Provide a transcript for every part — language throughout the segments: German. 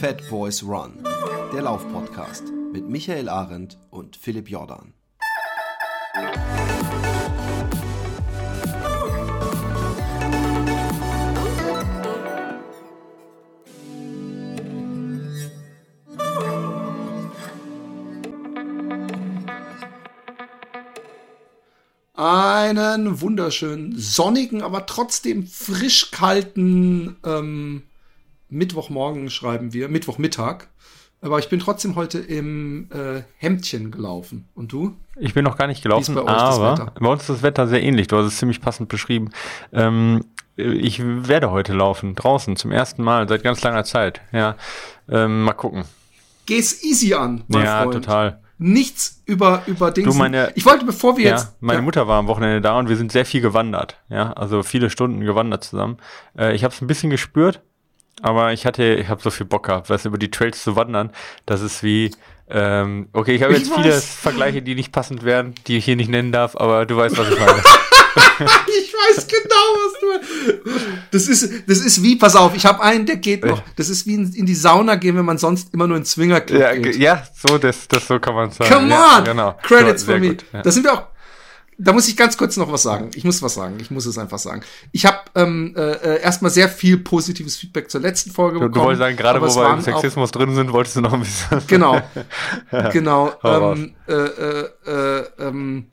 Fat Boys Run, der Laufpodcast mit Michael Arendt und Philipp Jordan. Einen wunderschönen, sonnigen, aber trotzdem frisch kalten ähm, Mittwochmorgen schreiben wir, Mittwochmittag. Aber ich bin trotzdem heute im äh, Hemdchen gelaufen. Und du? Ich bin noch gar nicht gelaufen, bei aber bei uns ist das Wetter sehr ähnlich. Du hast es ziemlich passend beschrieben. Ähm, ich werde heute laufen, draußen, zum ersten Mal seit ganz langer Zeit. Ja, ähm, mal gucken. Geh's easy an, mein ja, Freund. Ja, total. Nichts über, über Dings. Du, meine, ich wollte, bevor wir ja, jetzt. Meine ja. Mutter war am Wochenende da und wir sind sehr viel gewandert. Ja, also viele Stunden gewandert zusammen. Äh, ich habe es ein bisschen gespürt aber ich hatte, ich habe so viel Bock gehabt, was über die Trails zu wandern. Das ist wie, ähm, okay, ich habe jetzt viele Vergleiche, die nicht passend wären, die ich hier nicht nennen darf, aber du weißt, was ich meine. ich weiß genau, was du Das ist, das ist wie, pass auf, ich habe einen, der geht noch. Das ist wie in, in, die Sauna gehen, wenn man sonst immer nur in Zwingerclub ja, geht. Ja, so, das, das so kann man sagen. Come on! Ja, genau. Credits so, for me. Gut, ja. Da sind wir auch da muss ich ganz kurz noch was sagen. Ich muss was sagen. Ich muss es einfach sagen. Ich habe ähm, äh, äh, erstmal sehr viel positives Feedback zur letzten Folge du, bekommen. Du wolltest sagen, gerade wo wir im Sexismus drin sind, wolltest du noch ein bisschen. Genau. genau. Ähm, äh, äh, äh, ähm,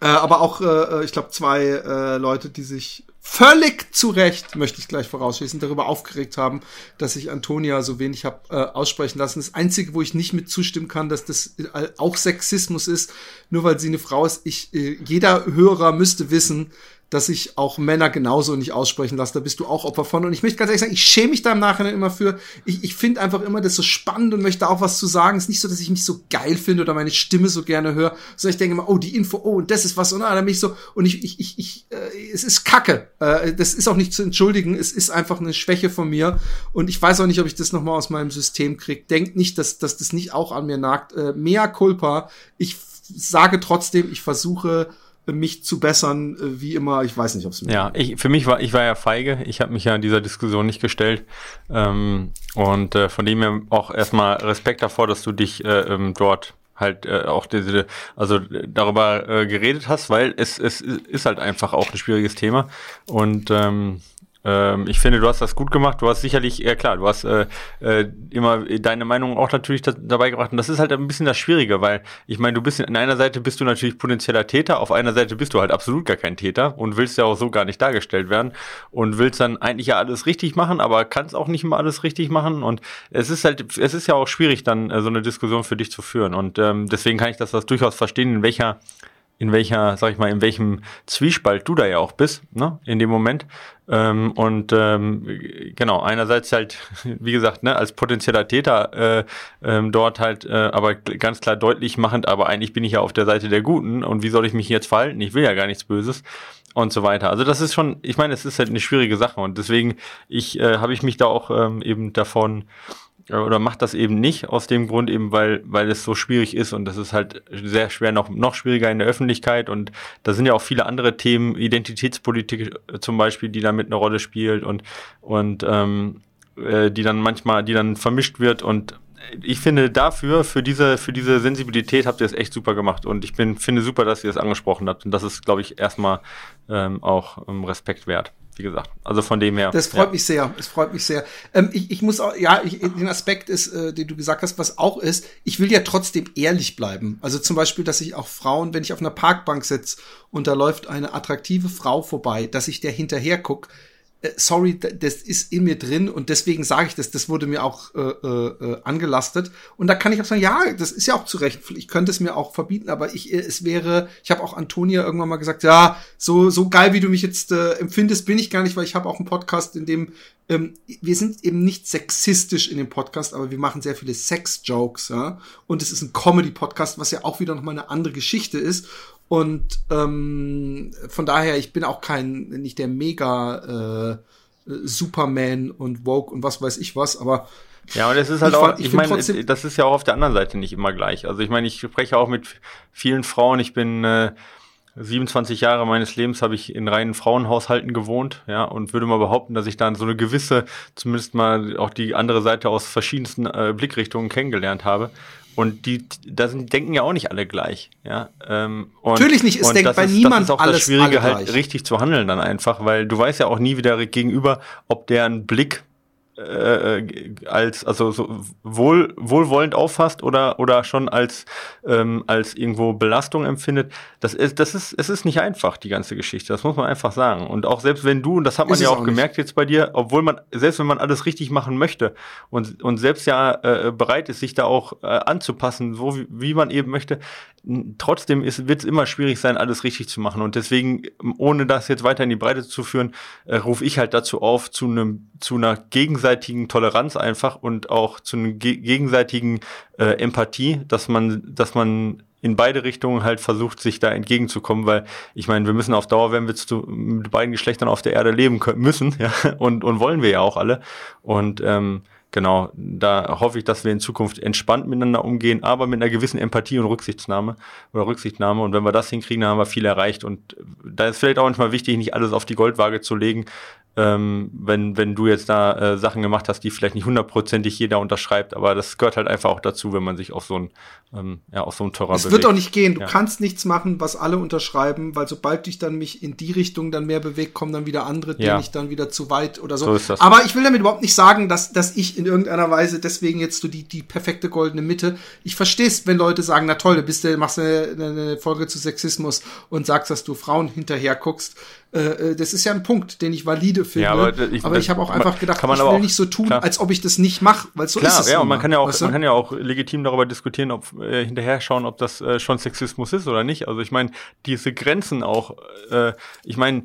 äh, aber auch, äh, äh, ich glaube, zwei äh, Leute, die sich völlig zu Recht, möchte ich gleich vorausschließen, darüber aufgeregt haben, dass ich Antonia so wenig habe äh, aussprechen lassen. Das Einzige, wo ich nicht mit zustimmen kann, dass das äh, auch Sexismus ist, nur weil sie eine Frau ist. Ich, äh, jeder Hörer müsste wissen, dass ich auch Männer genauso nicht aussprechen lasse. Da bist du auch Opfer von. Und ich möchte ganz ehrlich sagen, ich schäme mich da im Nachhinein immer für. Ich, ich finde einfach immer das so spannend und möchte auch was zu sagen. Es ist nicht so, dass ich mich so geil finde oder meine Stimme so gerne höre, sondern ich denke immer, oh, die Info, oh, und das ist was. Und dann bin ich so, und ich, ich, ich, ich äh, es ist Kacke. Äh, das ist auch nicht zu entschuldigen. Es ist einfach eine Schwäche von mir. Und ich weiß auch nicht, ob ich das nochmal aus meinem System kriege. Denkt nicht, dass, dass das nicht auch an mir nagt. Äh, mea culpa. Ich sage trotzdem, ich versuche, mich zu bessern, äh, wie immer. Ich weiß nicht, ob es mir. Ja, ich, für mich war ich war ja feige. Ich habe mich ja in dieser Diskussion nicht gestellt ähm, und äh, von dem her auch erstmal Respekt davor, dass du dich äh, ähm, dort halt äh, auch diese, also darüber äh, geredet hast, weil es, es ist halt einfach auch ein schwieriges Thema und ähm, ähm, ich finde, du hast das gut gemacht. Du hast sicherlich, ja klar, du hast äh, äh, immer deine Meinung auch natürlich da, dabei gebracht. Und das ist halt ein bisschen das Schwierige, weil ich meine, du bist in einer Seite bist du natürlich potenzieller Täter, auf einer Seite bist du halt absolut gar kein Täter und willst ja auch so gar nicht dargestellt werden und willst dann eigentlich ja alles richtig machen, aber kannst auch nicht immer alles richtig machen. Und es ist halt, es ist ja auch schwierig, dann äh, so eine Diskussion für dich zu führen. Und ähm, deswegen kann ich das, das durchaus verstehen, in welcher in welcher, sag ich mal, in welchem Zwiespalt du da ja auch bist, ne, in dem Moment. Ähm, und ähm, genau, einerseits halt, wie gesagt, ne, als potenzieller Täter äh, ähm, dort halt, äh, aber ganz klar deutlich machend, aber eigentlich bin ich ja auf der Seite der Guten und wie soll ich mich jetzt verhalten? Ich will ja gar nichts Böses und so weiter. Also das ist schon, ich meine, es ist halt eine schwierige Sache und deswegen ich äh, habe ich mich da auch ähm, eben davon oder macht das eben nicht aus dem Grund eben, weil, weil es so schwierig ist und das ist halt sehr schwer, noch, noch schwieriger in der Öffentlichkeit. Und da sind ja auch viele andere Themen, Identitätspolitik zum Beispiel, die damit eine Rolle spielt und, und ähm, äh, die dann manchmal, die dann vermischt wird. Und ich finde dafür, für diese, für diese Sensibilität habt ihr es echt super gemacht. Und ich bin, finde super, dass ihr es angesprochen habt. Und das ist, glaube ich, erstmal ähm, auch ähm, Respekt wert wie gesagt. Also von dem her. Das freut ja. mich sehr. Es freut mich sehr. Ähm, ich, ich muss auch, ja, ich, den Aspekt ist, äh, den du gesagt hast, was auch ist, ich will ja trotzdem ehrlich bleiben. Also zum Beispiel, dass ich auch Frauen, wenn ich auf einer Parkbank sitze und da läuft eine attraktive Frau vorbei, dass ich der hinterher guck, äh, sorry, das ist in mir drin und deswegen sage ich das, das wurde mir auch äh, äh, angelastet. Und da kann ich auch sagen, ja, das ist ja auch zu Recht. Ich könnte es mir auch verbieten, aber ich, äh, es wäre, ich habe auch Antonia irgendwann mal gesagt, ja, so, so geil, wie du mich jetzt äh, empfindest, bin ich gar nicht, weil ich habe auch einen Podcast, in dem ähm, wir sind eben nicht sexistisch in dem Podcast, aber wir machen sehr viele Sex-Jokes, ja. Und es ist ein Comedy-Podcast, was ja auch wieder nochmal eine andere Geschichte ist. Und ähm, von daher, ich bin auch kein, nicht der mega äh, Superman und Woke und was weiß ich was, aber ja, und es ist halt ich auch, ich, ich meine, das ist ja auch auf der anderen Seite nicht immer gleich. Also ich meine, ich spreche auch mit vielen Frauen, ich bin äh, 27 Jahre meines Lebens habe ich in reinen Frauenhaushalten gewohnt, ja, und würde mal behaupten, dass ich dann so eine gewisse, zumindest mal auch die andere Seite aus verschiedensten äh, Blickrichtungen kennengelernt habe. Und die, da sind, denken ja auch nicht alle gleich, ja. Ähm, und, Natürlich nicht, es denkt bei ist, niemand das ist auch alles, das Schwierige, halt richtig zu handeln dann einfach, weil du weißt ja auch nie wieder gegenüber, ob der einen Blick äh, als also so wohl wohlwollend auffasst oder oder schon als ähm, als irgendwo Belastung empfindet das ist das ist es ist nicht einfach die ganze Geschichte das muss man einfach sagen. Und auch selbst wenn du und das hat man ist ja auch, auch gemerkt jetzt bei dir obwohl man selbst wenn man alles richtig machen möchte und und selbst ja äh, bereit ist sich da auch äh, anzupassen so wie, wie man eben möchte trotzdem wird es immer schwierig sein alles richtig zu machen. Und deswegen ohne das jetzt weiter in die Breite zu führen äh, rufe ich halt dazu auf zu einem zu einer gegenseitigen gegenseitigen Toleranz einfach und auch zu einer ge gegenseitigen äh, Empathie, dass man, dass man in beide Richtungen halt versucht, sich da entgegenzukommen, weil ich meine, wir müssen auf Dauer, wenn wir zu, mit beiden Geschlechtern auf der Erde leben können, müssen, ja, und, und wollen wir ja auch alle. Und ähm, genau, da hoffe ich, dass wir in Zukunft entspannt miteinander umgehen, aber mit einer gewissen Empathie und Rücksichtnahme oder Rücksichtnahme. Und wenn wir das hinkriegen, dann haben wir viel erreicht. Und da ist vielleicht auch manchmal wichtig, nicht alles auf die Goldwaage zu legen, ähm, wenn, wenn du jetzt da äh, Sachen gemacht hast, die vielleicht nicht hundertprozentig jeder unterschreibt, aber das gehört halt einfach auch dazu, wenn man sich auf so ein, ähm, ja, auf so ein Terrain Es bewegt. wird auch nicht gehen. Du ja. kannst nichts machen, was alle unterschreiben, weil sobald ich dann mich in die Richtung dann mehr bewege, kommen dann wieder andere, denen ja. ich dann wieder zu weit oder so. so ist das. Aber ich will damit überhaupt nicht sagen, dass, dass ich in irgendeiner Weise deswegen jetzt so die, die perfekte goldene Mitte. Ich verstehe es, wenn Leute sagen, na toll, du bist, machst eine, eine Folge zu Sexismus und sagst, dass du Frauen hinterher guckst. Äh, äh, das ist ja ein Punkt, den ich valide finde. Ja, aber ich, aber ich habe auch einfach gedacht, ich will nicht so tun, klar. als ob ich das nicht mache, weil so klar, ist es. Ja, und man kann ja auch, weißt du? man kann ja auch legitim darüber diskutieren, ob äh, hinterher schauen, ob das äh, schon Sexismus ist oder nicht. Also ich meine, diese Grenzen auch, äh, ich meine,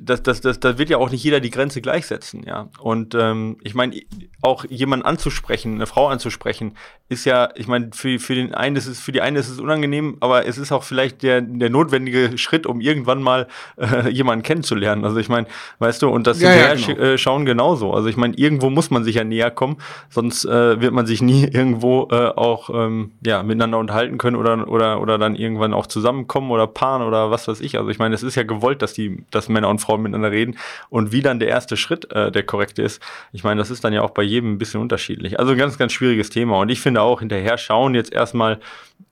das, das, das, da wird ja auch nicht jeder die Grenze gleichsetzen, ja. Und ähm, ich meine, auch jemanden anzusprechen, eine Frau anzusprechen, ist ja, ich meine, für, für den einen ist es, für die eine ist es unangenehm, aber es ist auch vielleicht der, der notwendige Schritt, um irgendwann mal äh, jemanden kennenzulernen. Also ich meine, weißt du, und das ja, ja, genau. äh, schauen genauso. Also ich meine, irgendwo muss man sich ja näher kommen, sonst äh, wird man sich nie irgendwo äh, auch ähm, ja miteinander unterhalten können oder oder oder dann irgendwann auch zusammenkommen oder paaren oder was weiß ich. Also ich meine, es ist ja gewollt, dass die, dass Männer und Frauen miteinander reden und wie dann der erste Schritt äh, der korrekte ist. Ich meine, das ist dann ja auch bei jedem ein bisschen unterschiedlich. Also ein ganz, ganz schwieriges Thema. Und ich finde auch hinterher schauen jetzt erstmal,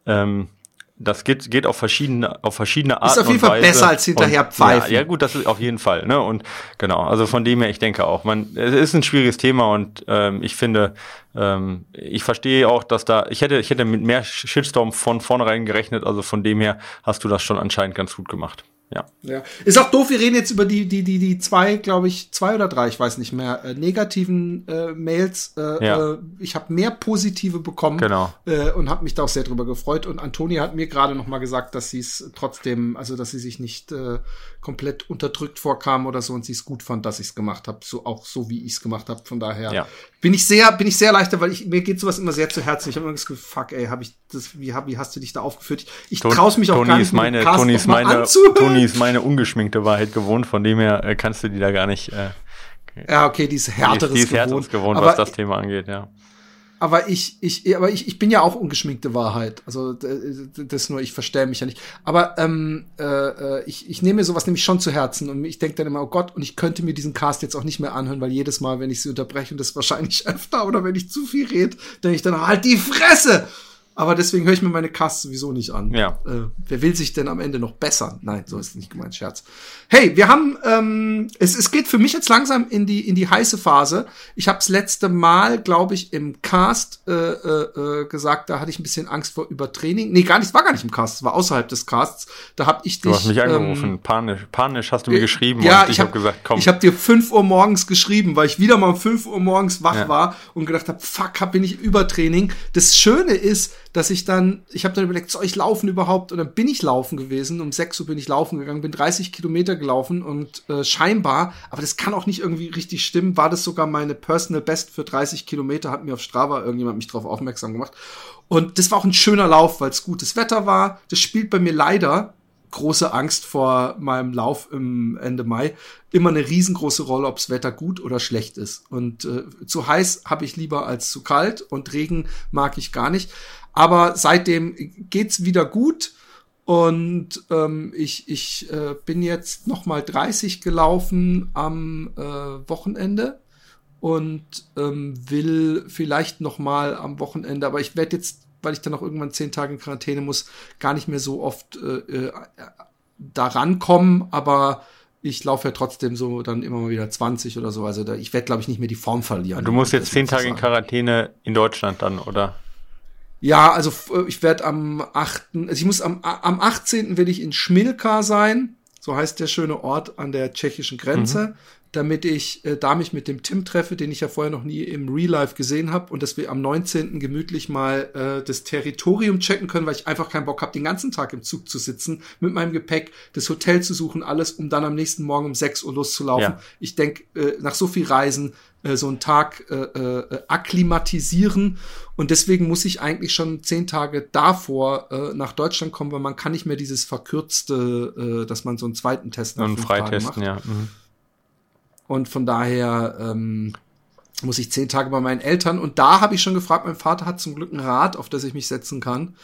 ähm, das geht, geht auf verschiedene, auf verschiedene Arten. Ist auf jeden Fall besser als hinterher und, pfeifen. Ja, ja, gut, das ist auf jeden Fall. Ne? Und genau, also von dem her, ich denke auch, man, es ist ein schwieriges Thema und ähm, ich finde, ähm, ich verstehe auch, dass da, ich hätte, ich hätte mit mehr Shitstorm von vornherein gerechnet, also von dem her hast du das schon anscheinend ganz gut gemacht. Ja. ja. Ist auch doof, wir reden jetzt über die, die, die, die zwei, glaube ich, zwei oder drei, ich weiß nicht mehr, äh, negativen äh, Mails. Äh, ja. äh, ich habe mehr positive bekommen genau. äh, und habe mich da auch sehr drüber gefreut. Und Antonia hat mir gerade noch mal gesagt, dass sie es trotzdem, also dass sie sich nicht äh, komplett unterdrückt vorkam oder so und sie es gut fand, dass ich es gemacht habe, so auch so wie ich es gemacht habe. Von daher ja. Bin ich sehr, bin ich sehr leichter, weil ich mir geht sowas immer sehr zu Herzen. Ich habe immer das Gefühl, fuck, ey, habe ich das, wie, hab, wie hast du dich da aufgeführt? Ich, ich traue mich auch Tony gar nicht, ist meine, Tony ist meine, Tony ist meine ungeschminkte Wahrheit gewohnt, von dem her äh, kannst du die da gar nicht. Äh, ja, okay, die ist härteres die ist, die ist gewohnt, gewohnt was das Thema angeht, ja aber ich, ich, aber ich, ich bin ja auch ungeschminkte Wahrheit. Also das nur, ich verstehe mich ja nicht. Aber ähm, äh, äh, ich, ich nehme mir sowas nämlich schon zu Herzen und ich denke dann immer, oh Gott, und ich könnte mir diesen Cast jetzt auch nicht mehr anhören, weil jedes Mal, wenn ich sie unterbreche, und das wahrscheinlich öfter oder wenn ich zu viel rede, denke ich dann, halt die Fresse! Aber deswegen höre ich mir meine Casts sowieso nicht an. Ja. Äh, wer will sich denn am Ende noch bessern? Nein, so ist es nicht gemeint, Scherz. Hey, wir haben, ähm, es, es geht für mich jetzt langsam in die in die heiße Phase. Ich habe das letzte Mal, glaube ich, im Cast äh, äh, äh, gesagt, da hatte ich ein bisschen Angst vor Übertraining. Nee, gar nicht, war gar nicht im Cast, es war außerhalb des Casts. Da habe ich dich. Du hast mich angerufen, ähm, panisch, panisch hast du mir äh, geschrieben ja, und ich habe hab gesagt, komm. Ich habe dir fünf Uhr morgens geschrieben, weil ich wieder mal um fünf Uhr morgens wach ja. war und gedacht habe, fuck, hab bin ich Übertraining. Das Schöne ist, dass ich dann, ich habe dann überlegt, soll ich laufen überhaupt? Und dann bin ich laufen gewesen. Um 6 Uhr bin ich laufen gegangen, bin 30 Kilometer gelaufen und äh, scheinbar, aber das kann auch nicht irgendwie richtig stimmen, war das sogar meine Personal Best für 30 Kilometer, hat mir auf Strava irgendjemand mich darauf aufmerksam gemacht. Und das war auch ein schöner Lauf, weil es gutes Wetter war. Das spielt bei mir leider große Angst vor meinem Lauf im Ende Mai immer eine riesengroße Rolle, ob's Wetter gut oder schlecht ist. Und äh, zu heiß habe ich lieber als zu kalt und Regen mag ich gar nicht. Aber seitdem geht's wieder gut. Und ähm, ich, ich äh, bin jetzt noch mal 30 gelaufen am äh, Wochenende und ähm, will vielleicht noch mal am Wochenende, aber ich werde jetzt, weil ich dann auch irgendwann zehn Tage in Quarantäne muss, gar nicht mehr so oft äh, äh, da rankommen, aber ich laufe ja trotzdem so dann immer mal wieder 20 oder so. Also da, ich werde, glaube ich, nicht mehr die Form verlieren. Du musst jetzt zehn Tage in Quarantäne in Deutschland dann, oder? Ja, also äh, ich werde am 8., also ich muss am, am 18. will ich in Schmilka sein, so heißt der schöne Ort an der tschechischen Grenze, mhm. damit ich äh, da mich mit dem Tim treffe, den ich ja vorher noch nie im Real Life gesehen habe und dass wir am 19. gemütlich mal äh, das Territorium checken können, weil ich einfach keinen Bock habe, den ganzen Tag im Zug zu sitzen, mit meinem Gepäck, das Hotel zu suchen, alles, um dann am nächsten Morgen um 6 Uhr loszulaufen. Ja. Ich denke, äh, nach so viel Reisen äh, so einen Tag äh, äh, akklimatisieren. Und deswegen muss ich eigentlich schon zehn Tage davor äh, nach Deutschland kommen, weil man kann nicht mehr dieses verkürzte, äh, dass man so einen zweiten Test nach Und Freitesten, ja. Mhm. Und von daher ähm, muss ich zehn Tage bei meinen Eltern. Und da habe ich schon gefragt, mein Vater hat zum Glück ein Rad, auf das ich mich setzen kann,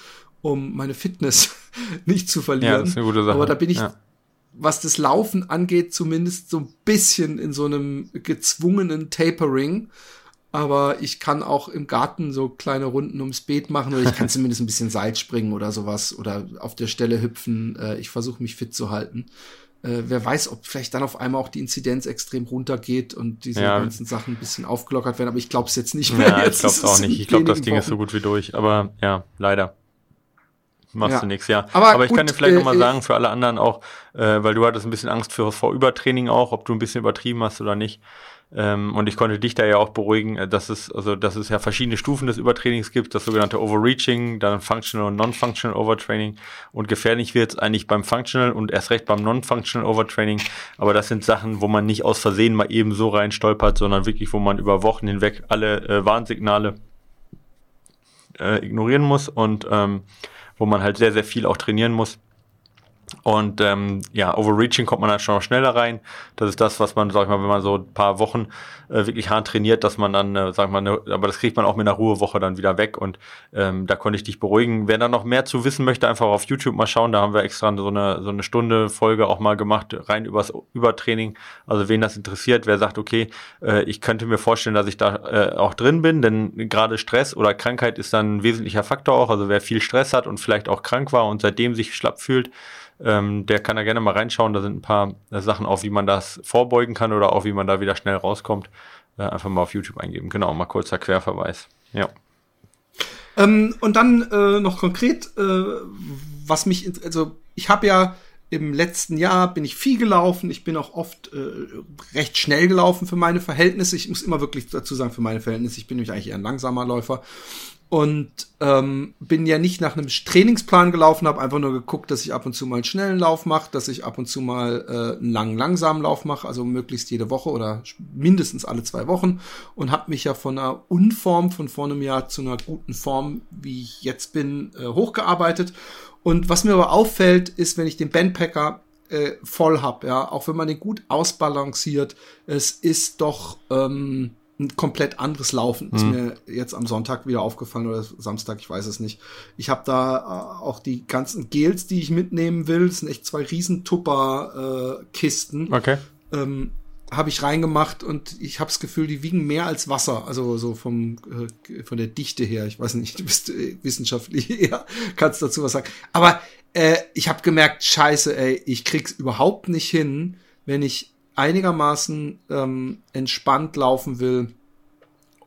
um meine Fitness nicht zu verlieren. Ja, das ist eine gute Sache. Aber da bin ich, ja was das Laufen angeht, zumindest so ein bisschen in so einem gezwungenen Tapering. Aber ich kann auch im Garten so kleine Runden ums Beet machen oder ich kann zumindest ein bisschen Seil springen oder sowas oder auf der Stelle hüpfen. Äh, ich versuche mich fit zu halten. Äh, wer weiß, ob vielleicht dann auf einmal auch die Inzidenz extrem runtergeht und diese ja. ganzen Sachen ein bisschen aufgelockert werden. Aber ich glaube es jetzt nicht mehr. Ja, ich glaube es auch nicht. Ich glaube, das Ding Wochen. ist so gut wie durch. Aber ja, leider machst ja. du nichts, ja. Aber, Aber ich gut, kann dir vielleicht äh, nochmal sagen, für alle anderen auch, äh, weil du hattest ein bisschen Angst für, vor Übertraining auch, ob du ein bisschen übertrieben hast oder nicht. Ähm, und ich konnte dich da ja auch beruhigen, äh, dass es, also, dass es ja verschiedene Stufen des Übertrainings gibt, das sogenannte Overreaching, dann Functional und Non-Functional Overtraining. Und gefährlich wird es eigentlich beim Functional und erst recht beim Non-Functional Overtraining. Aber das sind Sachen, wo man nicht aus Versehen mal eben so rein stolpert, sondern wirklich, wo man über Wochen hinweg alle äh, Warnsignale äh, ignorieren muss und ähm, wo man halt sehr, sehr viel auch trainieren muss. Und ähm, ja, Overreaching kommt man dann schon noch schneller rein. Das ist das, was man, sag ich mal, wenn man so ein paar Wochen äh, wirklich hart trainiert, dass man dann, äh, sag mal, ne, aber das kriegt man auch mit einer Ruhewoche dann wieder weg. Und ähm, da konnte ich dich beruhigen. Wer da noch mehr zu wissen möchte, einfach auf YouTube mal schauen. Da haben wir extra so eine, so eine Stunde Folge auch mal gemacht, rein übers Übertraining. Also wen das interessiert, wer sagt, okay, äh, ich könnte mir vorstellen, dass ich da äh, auch drin bin, denn gerade Stress oder Krankheit ist dann ein wesentlicher Faktor auch. Also wer viel Stress hat und vielleicht auch krank war und seitdem sich schlapp fühlt, ähm, der kann da gerne mal reinschauen. Da sind ein paar äh, Sachen auch, wie man das vorbeugen kann oder auch wie man da wieder schnell rauskommt. Äh, einfach mal auf YouTube eingeben. Genau, mal kurzer Querverweis. Ja. Ähm, und dann äh, noch konkret, äh, was mich, also ich habe ja im letzten Jahr bin ich viel gelaufen. Ich bin auch oft äh, recht schnell gelaufen für meine Verhältnisse. Ich muss immer wirklich dazu sagen, für meine Verhältnisse. Ich bin nämlich eigentlich eher ein langsamer Läufer und ähm, bin ja nicht nach einem Trainingsplan gelaufen, habe einfach nur geguckt, dass ich ab und zu mal einen schnellen Lauf mache, dass ich ab und zu mal äh, einen langen, langsamen Lauf mache, also möglichst jede Woche oder mindestens alle zwei Wochen und habe mich ja von einer Unform von vor einem Jahr zu einer guten Form, wie ich jetzt bin, äh, hochgearbeitet. Und was mir aber auffällt, ist, wenn ich den Bandpacker äh, voll hab, ja, auch wenn man den gut ausbalanciert, es ist doch ähm, ein komplett anderes Laufen. Ist mhm. mir jetzt am Sonntag wieder aufgefallen oder Samstag, ich weiß es nicht. Ich habe da äh, auch die ganzen Gels, die ich mitnehmen will. Das sind echt zwei riesen Tupper-Kisten. Äh, okay. Ähm, habe ich reingemacht und ich habe das Gefühl, die wiegen mehr als Wasser, also so vom äh, von der Dichte her. Ich weiß nicht, du bist äh, wissenschaftlich eher, kannst dazu was sagen. Aber äh, ich habe gemerkt, scheiße, ey, ich krieg's überhaupt nicht hin, wenn ich einigermaßen ähm, entspannt laufen will,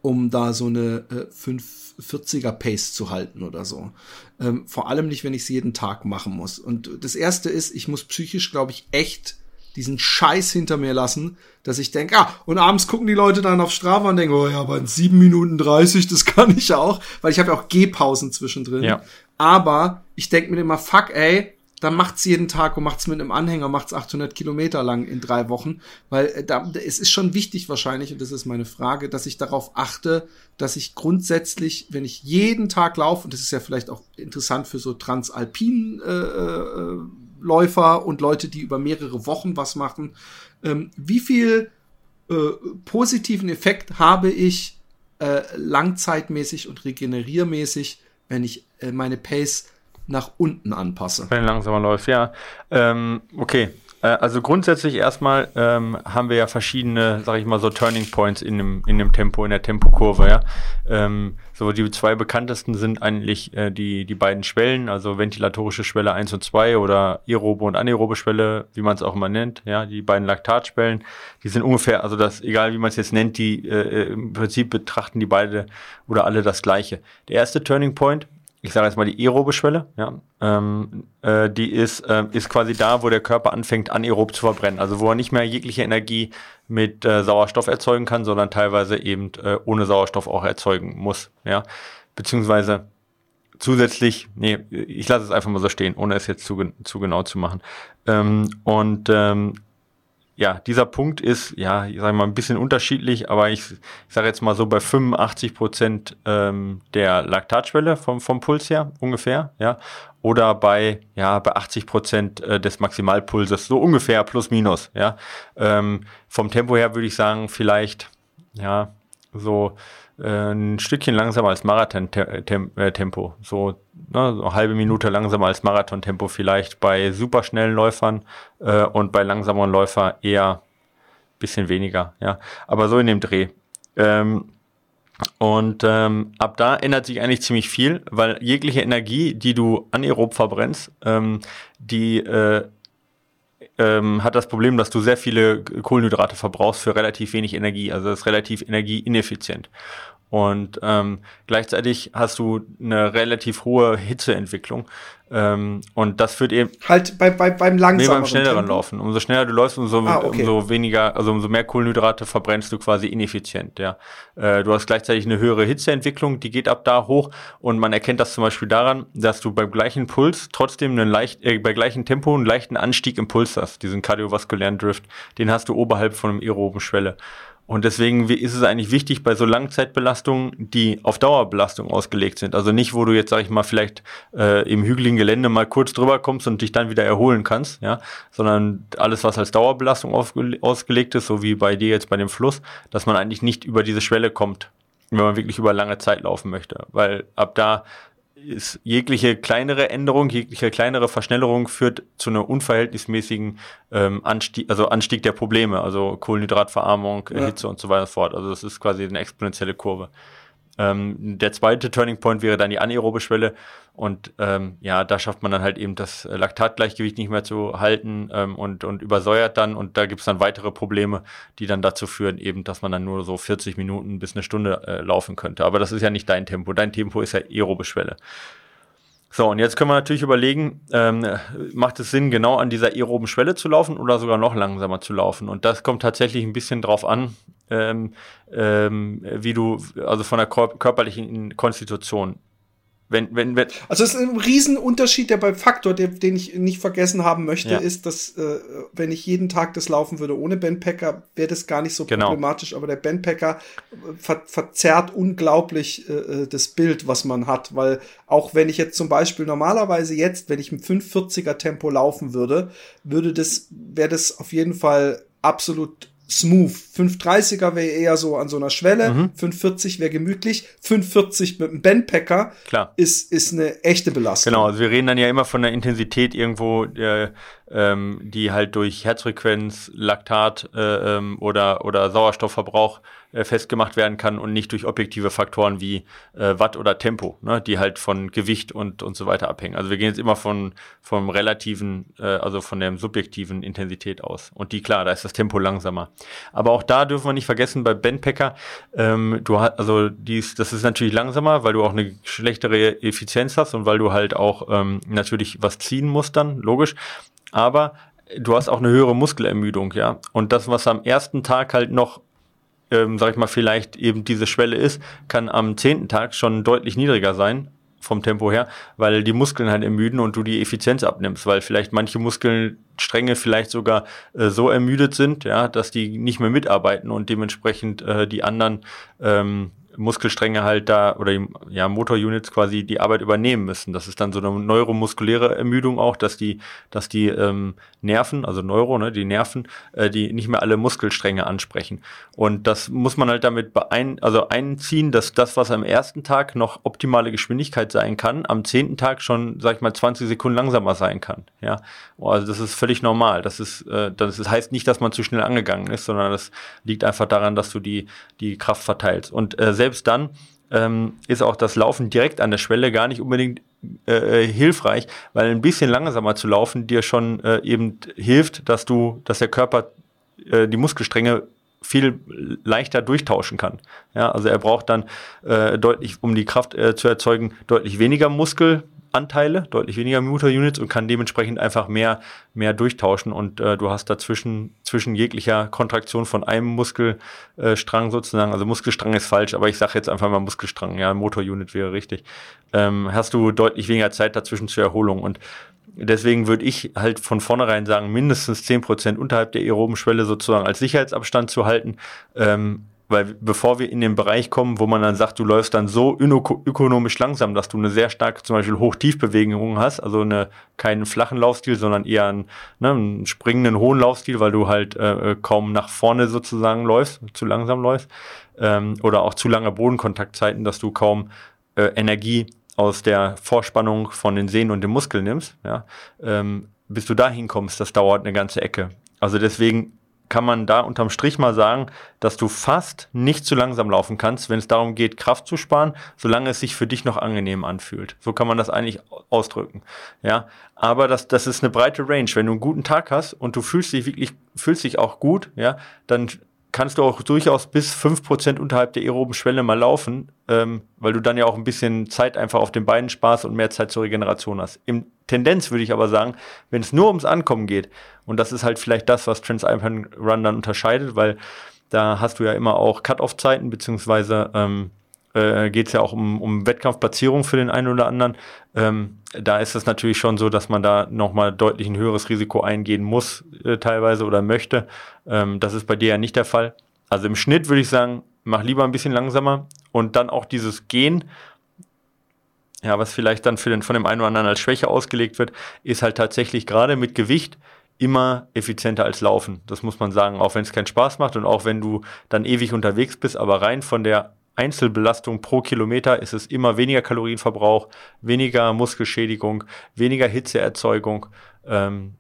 um da so eine äh, 540er Pace zu halten oder so. Ähm, vor allem nicht, wenn ich es jeden Tag machen muss. Und das erste ist, ich muss psychisch, glaube ich, echt diesen Scheiß hinter mir lassen, dass ich denke, ah, und abends gucken die Leute dann auf Strava und denken, oh ja, aber in 7 Minuten 30, das kann ich auch, weil ich habe ja auch Gehpausen zwischendrin. Ja. Aber ich denke mir immer, fuck, ey, dann macht's jeden Tag und macht's mit einem Anhänger, macht's 800 Kilometer lang in drei Wochen, weil äh, da, es ist schon wichtig wahrscheinlich, und das ist meine Frage, dass ich darauf achte, dass ich grundsätzlich, wenn ich jeden Tag laufe, und das ist ja vielleicht auch interessant für so Transalpin äh, äh, Läufer und Leute, die über mehrere Wochen was machen, ähm, wie viel äh, positiven Effekt habe ich äh, langzeitmäßig und regeneriermäßig, wenn ich äh, meine Pace nach unten anpasse. Wenn langsamer läufst, ja. Ähm, okay, äh, also grundsätzlich erstmal ähm, haben wir ja verschiedene, sag ich mal, so Turning Points in dem, in dem Tempo, in der Tempokurve, ja. Ähm, so die zwei bekanntesten sind eigentlich äh, die, die beiden Schwellen, also ventilatorische Schwelle 1 und 2 oder aerobe und anaerobe Schwelle, wie man es auch immer nennt, ja, die beiden Laktatschwellen, die sind ungefähr, also das, egal wie man es jetzt nennt, die äh, äh, im Prinzip betrachten die beide oder alle das gleiche. Der erste Turning Point ich sage jetzt mal die aerobe Schwelle, ja, ähm, äh, die ist, äh, ist quasi da, wo der Körper anfängt, anaerob zu verbrennen. Also wo er nicht mehr jegliche Energie mit äh, Sauerstoff erzeugen kann, sondern teilweise eben äh, ohne Sauerstoff auch erzeugen muss. Ja, beziehungsweise zusätzlich, nee, ich lasse es einfach mal so stehen, ohne es jetzt zu, zu genau zu machen. Ähm, und ähm, ja, dieser Punkt ist, ja, ich sage mal, ein bisschen unterschiedlich, aber ich, ich sage jetzt mal so bei 85 Prozent ähm, der Laktatschwelle vom, vom Puls her ungefähr, ja, oder bei, ja, bei 80 Prozent äh, des Maximalpulses, so ungefähr plus minus, ja. Ähm, vom Tempo her würde ich sagen, vielleicht, ja, so ein Stückchen langsamer als Marathon-Tempo. Äh, so, ne, so eine halbe Minute langsamer als Marathon-Tempo vielleicht bei superschnellen Läufern äh, und bei langsameren Läufern eher bisschen weniger. Ja, aber so in dem Dreh. Ähm, und ähm, ab da ändert sich eigentlich ziemlich viel, weil jegliche Energie, die du anaerob verbrennst, ähm, die äh, ähm, hat das Problem, dass du sehr viele Kohlenhydrate verbrauchst für relativ wenig Energie. Also das ist relativ energieineffizient. Und ähm, gleichzeitig hast du eine relativ hohe Hitzeentwicklung. Ähm, und das führt eben. Halt bei, bei, beim langsameren. Nee, beim schnelleren Tempo? Laufen. Umso schneller du läufst, umso, ah, okay. umso weniger, also umso mehr Kohlenhydrate verbrennst du quasi ineffizient, ja. Äh, du hast gleichzeitig eine höhere Hitzeentwicklung, die geht ab da hoch. Und man erkennt das zum Beispiel daran, dass du beim gleichen Puls trotzdem einen leicht, äh, bei gleichem Tempo einen leichten Anstieg im Puls hast. Diesen kardiovaskulären Drift. Den hast du oberhalb von einem aeroben Schwelle. Und deswegen ist es eigentlich wichtig bei so Langzeitbelastungen, die auf Dauerbelastung ausgelegt sind. Also nicht, wo du jetzt, sag ich mal, vielleicht äh, im hügeligen Gelände mal kurz drüber kommst und dich dann wieder erholen kannst, ja, sondern alles, was als Dauerbelastung ausgelegt ist, so wie bei dir jetzt bei dem Fluss, dass man eigentlich nicht über diese Schwelle kommt, wenn man wirklich über lange Zeit laufen möchte. Weil ab da ist jegliche kleinere Änderung, jegliche kleinere Verschnellerung führt zu einer unverhältnismäßigen ähm, Anstieg, also Anstieg der Probleme, also Kohlenhydratverarmung, ja. Hitze und so weiter und so fort. Also das ist quasi eine exponentielle Kurve. Ähm, der zweite Turning Point wäre dann die anaerobe Schwelle. Und ähm, ja, da schafft man dann halt eben das Laktatgleichgewicht nicht mehr zu halten ähm, und, und übersäuert dann. Und da gibt es dann weitere Probleme, die dann dazu führen, eben, dass man dann nur so 40 Minuten bis eine Stunde äh, laufen könnte. Aber das ist ja nicht dein Tempo. Dein Tempo ist ja aerobe Schwelle. So, und jetzt können wir natürlich überlegen, ähm, macht es Sinn, genau an dieser aeroben Schwelle zu laufen oder sogar noch langsamer zu laufen? Und das kommt tatsächlich ein bisschen drauf an, ähm, ähm, wie du, also von der körperlichen Konstitution. Wenn, wenn, wenn also es ist ein Riesenunterschied, der beim Faktor, der, den ich nicht vergessen haben möchte, ja. ist, dass äh, wenn ich jeden Tag das laufen würde ohne Bandpacker, wäre das gar nicht so genau. problematisch, aber der Bandpacker äh, ver verzerrt unglaublich äh, äh, das Bild, was man hat, weil auch wenn ich jetzt zum Beispiel normalerweise jetzt, wenn ich im 540er Tempo laufen würde, würde das, wäre das auf jeden Fall absolut smooth. 530er wäre eher so an so einer Schwelle, mhm. 540 wäre gemütlich, 540 mit einem Bandpacker Klar. ist ist eine echte Belastung. Genau, also wir reden dann ja immer von der Intensität irgendwo, äh, ähm, die halt durch Herzfrequenz, Laktat äh, ähm, oder oder Sauerstoffverbrauch äh, festgemacht werden kann und nicht durch objektive Faktoren wie äh, Watt oder Tempo, ne, die halt von Gewicht und, und so weiter abhängen. Also wir gehen jetzt immer von vom relativen, äh, also von der subjektiven Intensität aus. Und die, klar, da ist das Tempo langsamer. Aber auch da dürfen wir nicht vergessen, bei Bandpacker, ähm, du hast, also dies, das ist natürlich langsamer, weil du auch eine schlechtere Effizienz hast und weil du halt auch ähm, natürlich was ziehen musst dann, logisch. Aber du hast auch eine höhere Muskelermüdung, ja. Und das, was am ersten Tag halt noch ähm, sag ich mal, vielleicht eben diese Schwelle ist, kann am zehnten Tag schon deutlich niedriger sein vom Tempo her, weil die Muskeln halt ermüden und du die Effizienz abnimmst, weil vielleicht manche Muskelstränge vielleicht sogar äh, so ermüdet sind, ja, dass die nicht mehr mitarbeiten und dementsprechend äh, die anderen ähm, Muskelstränge halt da oder die ja, Motorunits quasi die Arbeit übernehmen müssen. Das ist dann so eine neuromuskuläre Ermüdung auch, dass die, dass die ähm, Nerven, also Neuro, ne, die Nerven, äh, die nicht mehr alle Muskelstränge ansprechen. Und das muss man halt damit beein also einziehen, dass das, was am ersten Tag noch optimale Geschwindigkeit sein kann, am zehnten Tag schon, sag ich mal, 20 Sekunden langsamer sein kann. Ja, also das ist völlig normal. Das ist, äh, das heißt nicht, dass man zu schnell angegangen ist, sondern das liegt einfach daran, dass du die, die Kraft verteilst. Und äh, selbst dann ähm, ist auch das Laufen direkt an der Schwelle gar nicht unbedingt äh, äh, hilfreich, weil ein bisschen langsamer zu laufen dir schon äh, eben hilft, dass du, dass der Körper äh, die Muskelstränge viel leichter durchtauschen kann. Ja, also er braucht dann äh, deutlich, um die Kraft äh, zu erzeugen, deutlich weniger Muskel, Anteile, deutlich weniger Motor-Units und kann dementsprechend einfach mehr, mehr durchtauschen. Und äh, du hast dazwischen zwischen jeglicher Kontraktion von einem Muskelstrang sozusagen, also Muskelstrang ist falsch, aber ich sage jetzt einfach mal Muskelstrang, ja, Motor-Unit wäre richtig, ähm, hast du deutlich weniger Zeit dazwischen zur Erholung. Und deswegen würde ich halt von vornherein sagen, mindestens zehn Prozent unterhalb der aeroben Schwelle sozusagen als Sicherheitsabstand zu halten. Ähm, weil bevor wir in den Bereich kommen, wo man dann sagt, du läufst dann so ökonomisch langsam, dass du eine sehr starke zum Beispiel Hoch-Tief-Bewegung hast, also eine, keinen flachen Laufstil, sondern eher einen, ne, einen springenden hohen Laufstil, weil du halt äh, kaum nach vorne sozusagen läufst, zu langsam läufst, ähm, oder auch zu lange Bodenkontaktzeiten, dass du kaum äh, Energie aus der Vorspannung von den Sehnen und den Muskeln nimmst, ja, ähm, bis du dahin kommst, das dauert eine ganze Ecke. Also deswegen kann man da unterm Strich mal sagen, dass du fast nicht zu langsam laufen kannst, wenn es darum geht, Kraft zu sparen, solange es sich für dich noch angenehm anfühlt. So kann man das eigentlich ausdrücken. Ja, aber das, das ist eine breite Range. Wenn du einen guten Tag hast und du fühlst dich wirklich, fühlst dich auch gut, ja, dann kannst du auch durchaus bis fünf Prozent unterhalb der aeroben Schwelle mal laufen, ähm, weil du dann ja auch ein bisschen Zeit einfach auf den Beinen sparst und mehr Zeit zur Regeneration hast. Im Tendenz würde ich aber sagen, wenn es nur ums Ankommen geht, und das ist halt vielleicht das, was Transalpine Run dann unterscheidet, weil da hast du ja immer auch Cut-Off-Zeiten, beziehungsweise ähm, äh, geht es ja auch um, um Wettkampfplatzierung für den einen oder anderen. Ähm, da ist es natürlich schon so, dass man da nochmal deutlich ein höheres Risiko eingehen muss, äh, teilweise oder möchte. Ähm, das ist bei dir ja nicht der Fall. Also im Schnitt würde ich sagen, mach lieber ein bisschen langsamer und dann auch dieses Gehen, ja, was vielleicht dann für den, von dem einen oder anderen als Schwäche ausgelegt wird, ist halt tatsächlich gerade mit Gewicht immer effizienter als Laufen. Das muss man sagen, auch wenn es keinen Spaß macht und auch wenn du dann ewig unterwegs bist, aber rein von der Einzelbelastung pro Kilometer ist es immer weniger Kalorienverbrauch, weniger Muskelschädigung, weniger Hitzeerzeugung. Ähm,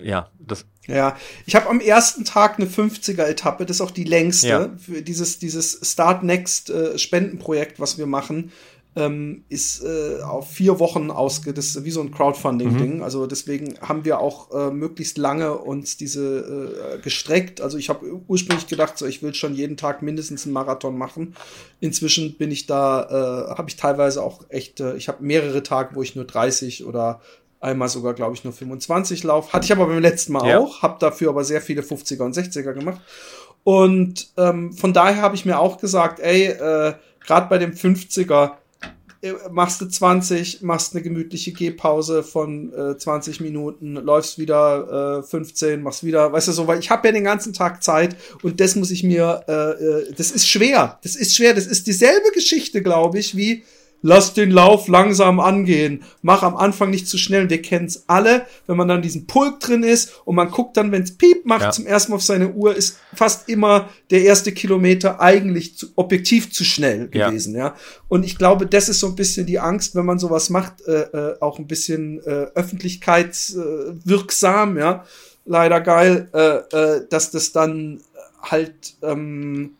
ja, das. Ja, ich habe am ersten Tag eine 50er-Etappe, das ist auch die längste, ja. für dieses, dieses Start Next äh, Spendenprojekt, was wir machen ähm, ist äh, auf vier Wochen ausge, das ist wie so ein Crowdfunding-Ding. Mhm. Also deswegen haben wir auch äh, möglichst lange uns diese äh, gestreckt. Also ich habe ursprünglich gedacht, so ich will schon jeden Tag mindestens einen Marathon machen. Inzwischen bin ich da, äh, habe ich teilweise auch echt, äh, ich habe mehrere Tage, wo ich nur 30 oder einmal sogar, glaube ich, nur 25 lauf. Hatte ich aber beim letzten Mal ja. auch, habe dafür aber sehr viele 50er und 60er gemacht. Und ähm, von daher habe ich mir auch gesagt, ey, äh, gerade bei dem 50er, äh, machst du 20, machst eine gemütliche Gehpause von äh, 20 Minuten, läufst wieder äh, 15, machst wieder, weißt du so, weil ich habe ja den ganzen Tag Zeit und das muss ich mir, äh, äh, das ist schwer, das ist schwer, das ist dieselbe Geschichte, glaube ich, wie lass den Lauf langsam angehen, mach am Anfang nicht zu schnell. Wir kennen es alle, wenn man dann diesen Pulk drin ist und man guckt dann, wenn es Piep macht, ja. zum ersten Mal auf seine Uhr, ist fast immer der erste Kilometer eigentlich zu, objektiv zu schnell gewesen, ja. ja. Und ich glaube, das ist so ein bisschen die Angst, wenn man sowas macht, äh, äh, auch ein bisschen äh, öffentlichkeitswirksam, ja. Leider geil, äh, äh, dass das dann halt ähm,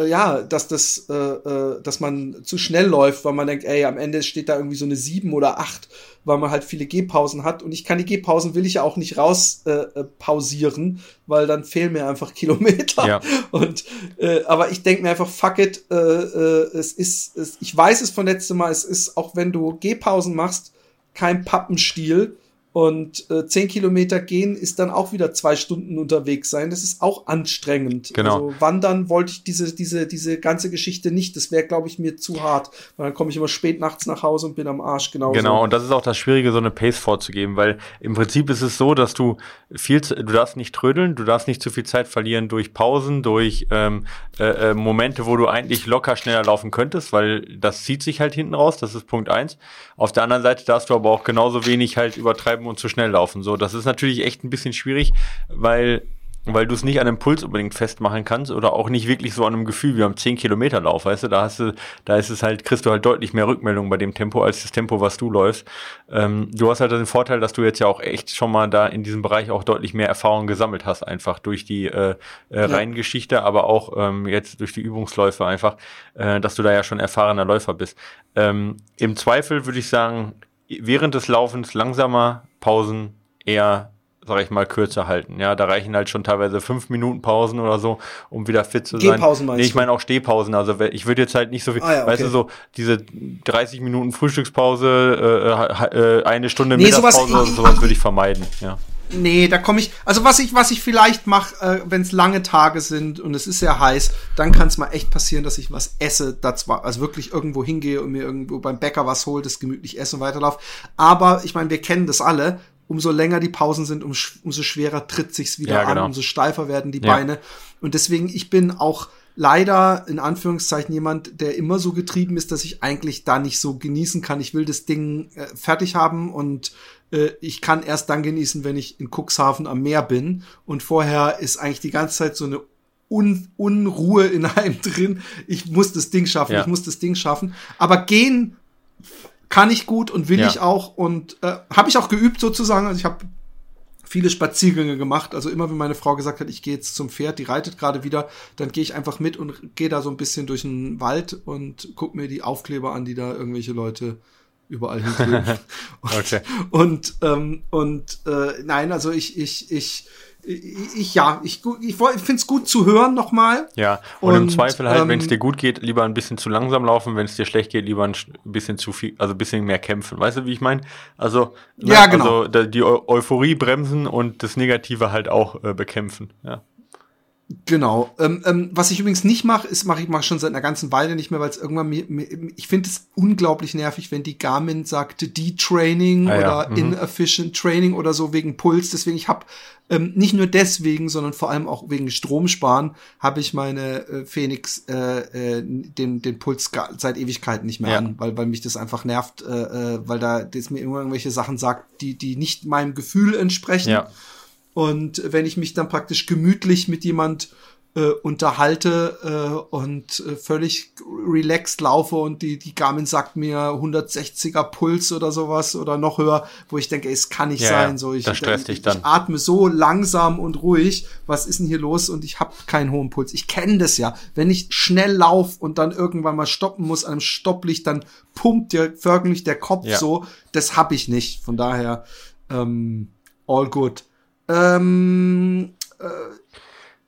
äh, ja, dass das, äh, äh, dass man zu schnell läuft, weil man denkt, ey, am Ende steht da irgendwie so eine sieben oder acht, weil man halt viele Gehpausen hat. Und ich kann die Gehpausen will ich ja auch nicht raus äh, äh pausieren, weil dann fehlen mir einfach Kilometer. Ja. Und äh, aber ich denke mir einfach, fuck it, äh, äh, es ist, es, ich weiß es von letztem Mal, es ist, auch wenn du Gehpausen machst, kein Pappenstiel Und äh, zehn Kilometer gehen ist dann auch wieder zwei Stunden unterwegs sein. Das ist auch anstrengend. Genau. Also wandern wollte ich diese, diese, diese ganze Geschichte nicht. Das wäre, glaube ich, mir zu hart. Weil dann komme ich immer spät nachts nach Hause und bin am Arsch. Genauso. Genau, und das ist auch das Schwierige, so eine Pace vorzugeben, weil im Prinzip ist es so, dass du viel, du darfst nicht trödeln, du darfst nicht zu viel Zeit verlieren durch Pausen, durch ähm, äh, äh, Momente, wo du eigentlich locker schneller laufen könntest, weil das zieht sich halt hinten raus. Das ist Punkt eins. Auf der anderen Seite darfst du aber auch genauso wenig halt übertreiben und zu schnell laufen. So, das ist natürlich echt ein bisschen schwierig, weil weil du es nicht an einem Puls unbedingt festmachen kannst oder auch nicht wirklich so an einem Gefühl wie am 10 Kilometer Lauf, weißt du, da hast du, da ist es halt, kriegst du halt deutlich mehr Rückmeldung bei dem Tempo als das Tempo, was du läufst. Ähm, du hast halt den Vorteil, dass du jetzt ja auch echt schon mal da in diesem Bereich auch deutlich mehr Erfahrung gesammelt hast, einfach durch die äh, äh, Reihengeschichte, aber auch ähm, jetzt durch die Übungsläufe einfach, äh, dass du da ja schon erfahrener Läufer bist. Ähm, Im Zweifel würde ich sagen, während des Laufens langsamer, Pausen eher sag ich mal, kürzer halten. Ja, da reichen halt schon teilweise fünf Minuten Pausen oder so, um wieder fit zu sein. Gehpausen meinst nee, ich meine auch Stehpausen. Also ich würde jetzt halt nicht so viel, Ah ja, okay. weißt du, so diese 30 Minuten Frühstückspause, äh, äh, eine Stunde Nee, sowas- Mittagspause, sowas würde ich vermeiden. Ja. Nee, da komme ich. Also was ich, was ich vielleicht mache, äh, wenn es lange Tage sind und es ist sehr heiß, dann kann es mal echt passieren, dass ich was esse, das war, also wirklich irgendwo hingehe und mir irgendwo beim Bäcker was hole, das gemütlich esse und weiterlaufe. Aber ich meine, wir kennen das alle. Umso länger die Pausen sind, um, umso schwerer tritt sich's wieder Ja, genau. an, umso steifer werden die Ja. Beine. Und deswegen, ich bin auch leider in Anführungszeichen jemand, der immer so getrieben ist, dass ich eigentlich da nicht so genießen kann. Ich will das Ding äh, fertig haben und äh, ich kann erst dann genießen, wenn ich in Cuxhaven am Meer bin. Und vorher ist eigentlich die ganze Zeit so eine Un Unruhe in einem drin. Ich muss das Ding schaffen, Ja. ich muss das Ding schaffen. Aber gehen kann ich gut und will Ja. ich auch und äh, habe ich auch geübt sozusagen. Also ich habe viele Spaziergänge gemacht. Also immer, wenn meine Frau gesagt hat, ich gehe jetzt zum Pferd, die reitet gerade wieder, dann gehe ich einfach mit und gehe da so ein bisschen durch den Wald und guck mir die Aufkleber an, die da irgendwelche Leute überall hinkleben. Okay. Und, ähm, und äh, nein, also ich, ich, ich, ich, ja, ich, ich, ich finde es gut zu hören nochmal. Ja, und, im Und, Zweifel halt, wenn es ähm, dir gut geht, lieber ein bisschen zu langsam laufen, wenn es dir schlecht geht, lieber ein sch- bisschen zu viel, also ein bisschen mehr kämpfen. Weißt du, wie ich meine? Also, ne, Ja, genau. also die Eu Euphorie bremsen und das Negative halt auch äh, bekämpfen. Ja. Genau. Ähm, ähm, was ich übrigens nicht mache, ist mache ich mach schon seit einer ganzen Weile nicht mehr, weil es irgendwann mir, mir ich finde es unglaublich nervig, wenn die Garmin sagte D-Training Ah ja, oder mhm. Inefficient Training oder so wegen Puls. Deswegen ich habe ähm, nicht nur deswegen, sondern vor allem auch wegen Stromsparen habe ich meine äh, Phoenix äh, äh, den den Puls seit Ewigkeiten nicht mehr Ja. an, weil weil mich das einfach nervt, äh, äh, weil da das mir immer irgendwelche Sachen sagt, die die nicht meinem Gefühl entsprechen. Ja. Und wenn ich mich dann praktisch gemütlich mit jemand äh, unterhalte äh, und äh, völlig relaxed laufe und die, die Garmin sagt mir 160er Puls oder sowas oder noch höher, wo ich denke, ey, es kann nicht Ja, sein. So, ich, ich, dann. ich atme so langsam und ruhig. Was ist denn hier los? Und ich habe keinen hohen Puls. Ich kenne das ja. Wenn ich schnell lauf und dann irgendwann mal stoppen muss, an einem Stopplicht, dann pumpt dir förmlich der Kopf Ja. so. Das habe ich nicht. Von daher, ähm, all good. Ähm, äh,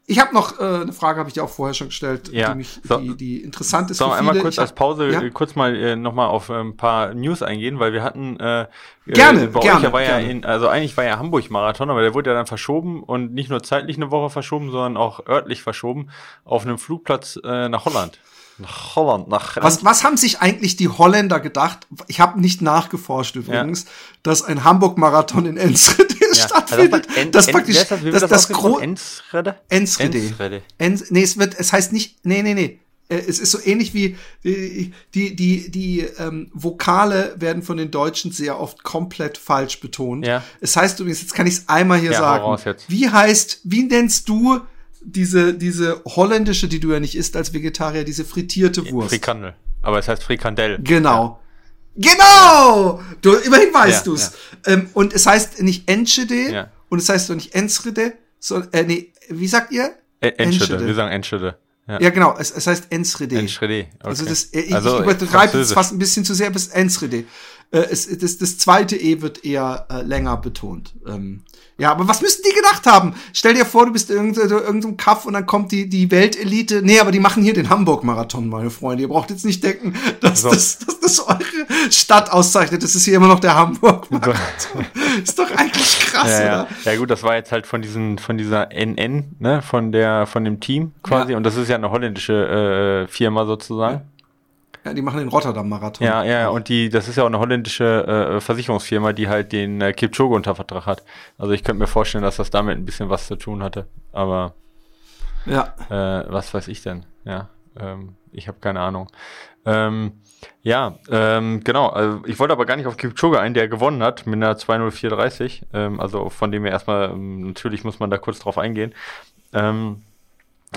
ich habe noch äh, eine Frage, habe ich dir auch vorher schon gestellt, Ja. die, mich, So- die, die interessant ist wir für einmal kurz Ich als Pause ja? äh, kurz mal äh, nochmal auf äh, ein paar News eingehen, weil wir hatten äh, Gerne, äh, bei gerne, euch ja war ja gerne. in, also eigentlich war ja Hamburg-Marathon, aber der wurde ja dann verschoben und nicht nur zeitlich eine Woche verschoben, sondern auch örtlich verschoben auf einem Flugplatz äh, nach Holland. Nach Holland, nach Was, was haben sich eigentlich die Holländer gedacht? Ich habe nicht nachgeforscht übrigens, dass ein Hamburg-Marathon in Enschede Ja, stattfindet. also das En- praktisch das, das, das, das? Gro Enschede? Enschede. Enschede. Ens nee, es wird, es heißt nicht, nee, nee, nee. Äh, Es ist so ähnlich wie die, die, die, die ähm, Vokale werden von den Deutschen sehr oft komplett falsch betont. Ja. Es heißt übrigens, jetzt kann ich es einmal hier Ja, sagen. Wie heißt, wie nennst du diese, diese holländische, die du ja nicht isst als Vegetarier, diese frittierte Wurst? Frikandel. Aber es heißt Frikandel. Genau. Genau! Du, immerhin weißt Ja, du's. Ähm, und es heißt nicht Enschede Ja. und es heißt doch nicht Enschede, sondern, äh, nee, wie sagt ihr? Äh, Enschede. Enschede. Wir sagen Enschede. Ja. Ja, genau, es, es heißt Enschede. Enschede. Okay. Also das, äh, ich, Also, ich übertreibe Französisch. fast ein bisschen zu sehr bis Enschede. Äh, es, das, das zweite E wird eher äh, länger betont. Ähm, ja, aber was müssten die gedacht haben? Stell dir vor, du bist in irgendeinem, irgendeinem Kaff und dann kommt die, die Weltelite. Nee, aber die machen hier den Hamburg-Marathon, meine Freunde. Ihr braucht jetzt nicht denken, dass, so. das, dass das eure Stadt auszeichnet. Das ist hier immer noch der Hamburg-Marathon. ist doch eigentlich krass, ja, ja. oder? Ja, gut, das war jetzt halt von diesen, von dieser NN, ne, von der, von dem Team quasi. Ja. Und das ist ja eine holländische äh, Firma sozusagen. Ja. Die machen den Rotterdam-Marathon. Ja, ja, und die, das ist ja auch eine holländische äh, Versicherungsfirma, die halt den äh, Kipchoge unter Vertrag hat. Also ich könnte mir vorstellen, dass das damit ein bisschen was zu tun hatte. Aber ja. Äh, was weiß ich denn? Ja, ähm, ich habe keine Ahnung. Ähm, ja, ähm, genau. Also ich wollte aber gar nicht auf Kipchoge ein, der gewonnen hat mit einer 20430. Ähm, also von dem wir erstmal, ähm, natürlich muss man da kurz drauf eingehen. Ähm,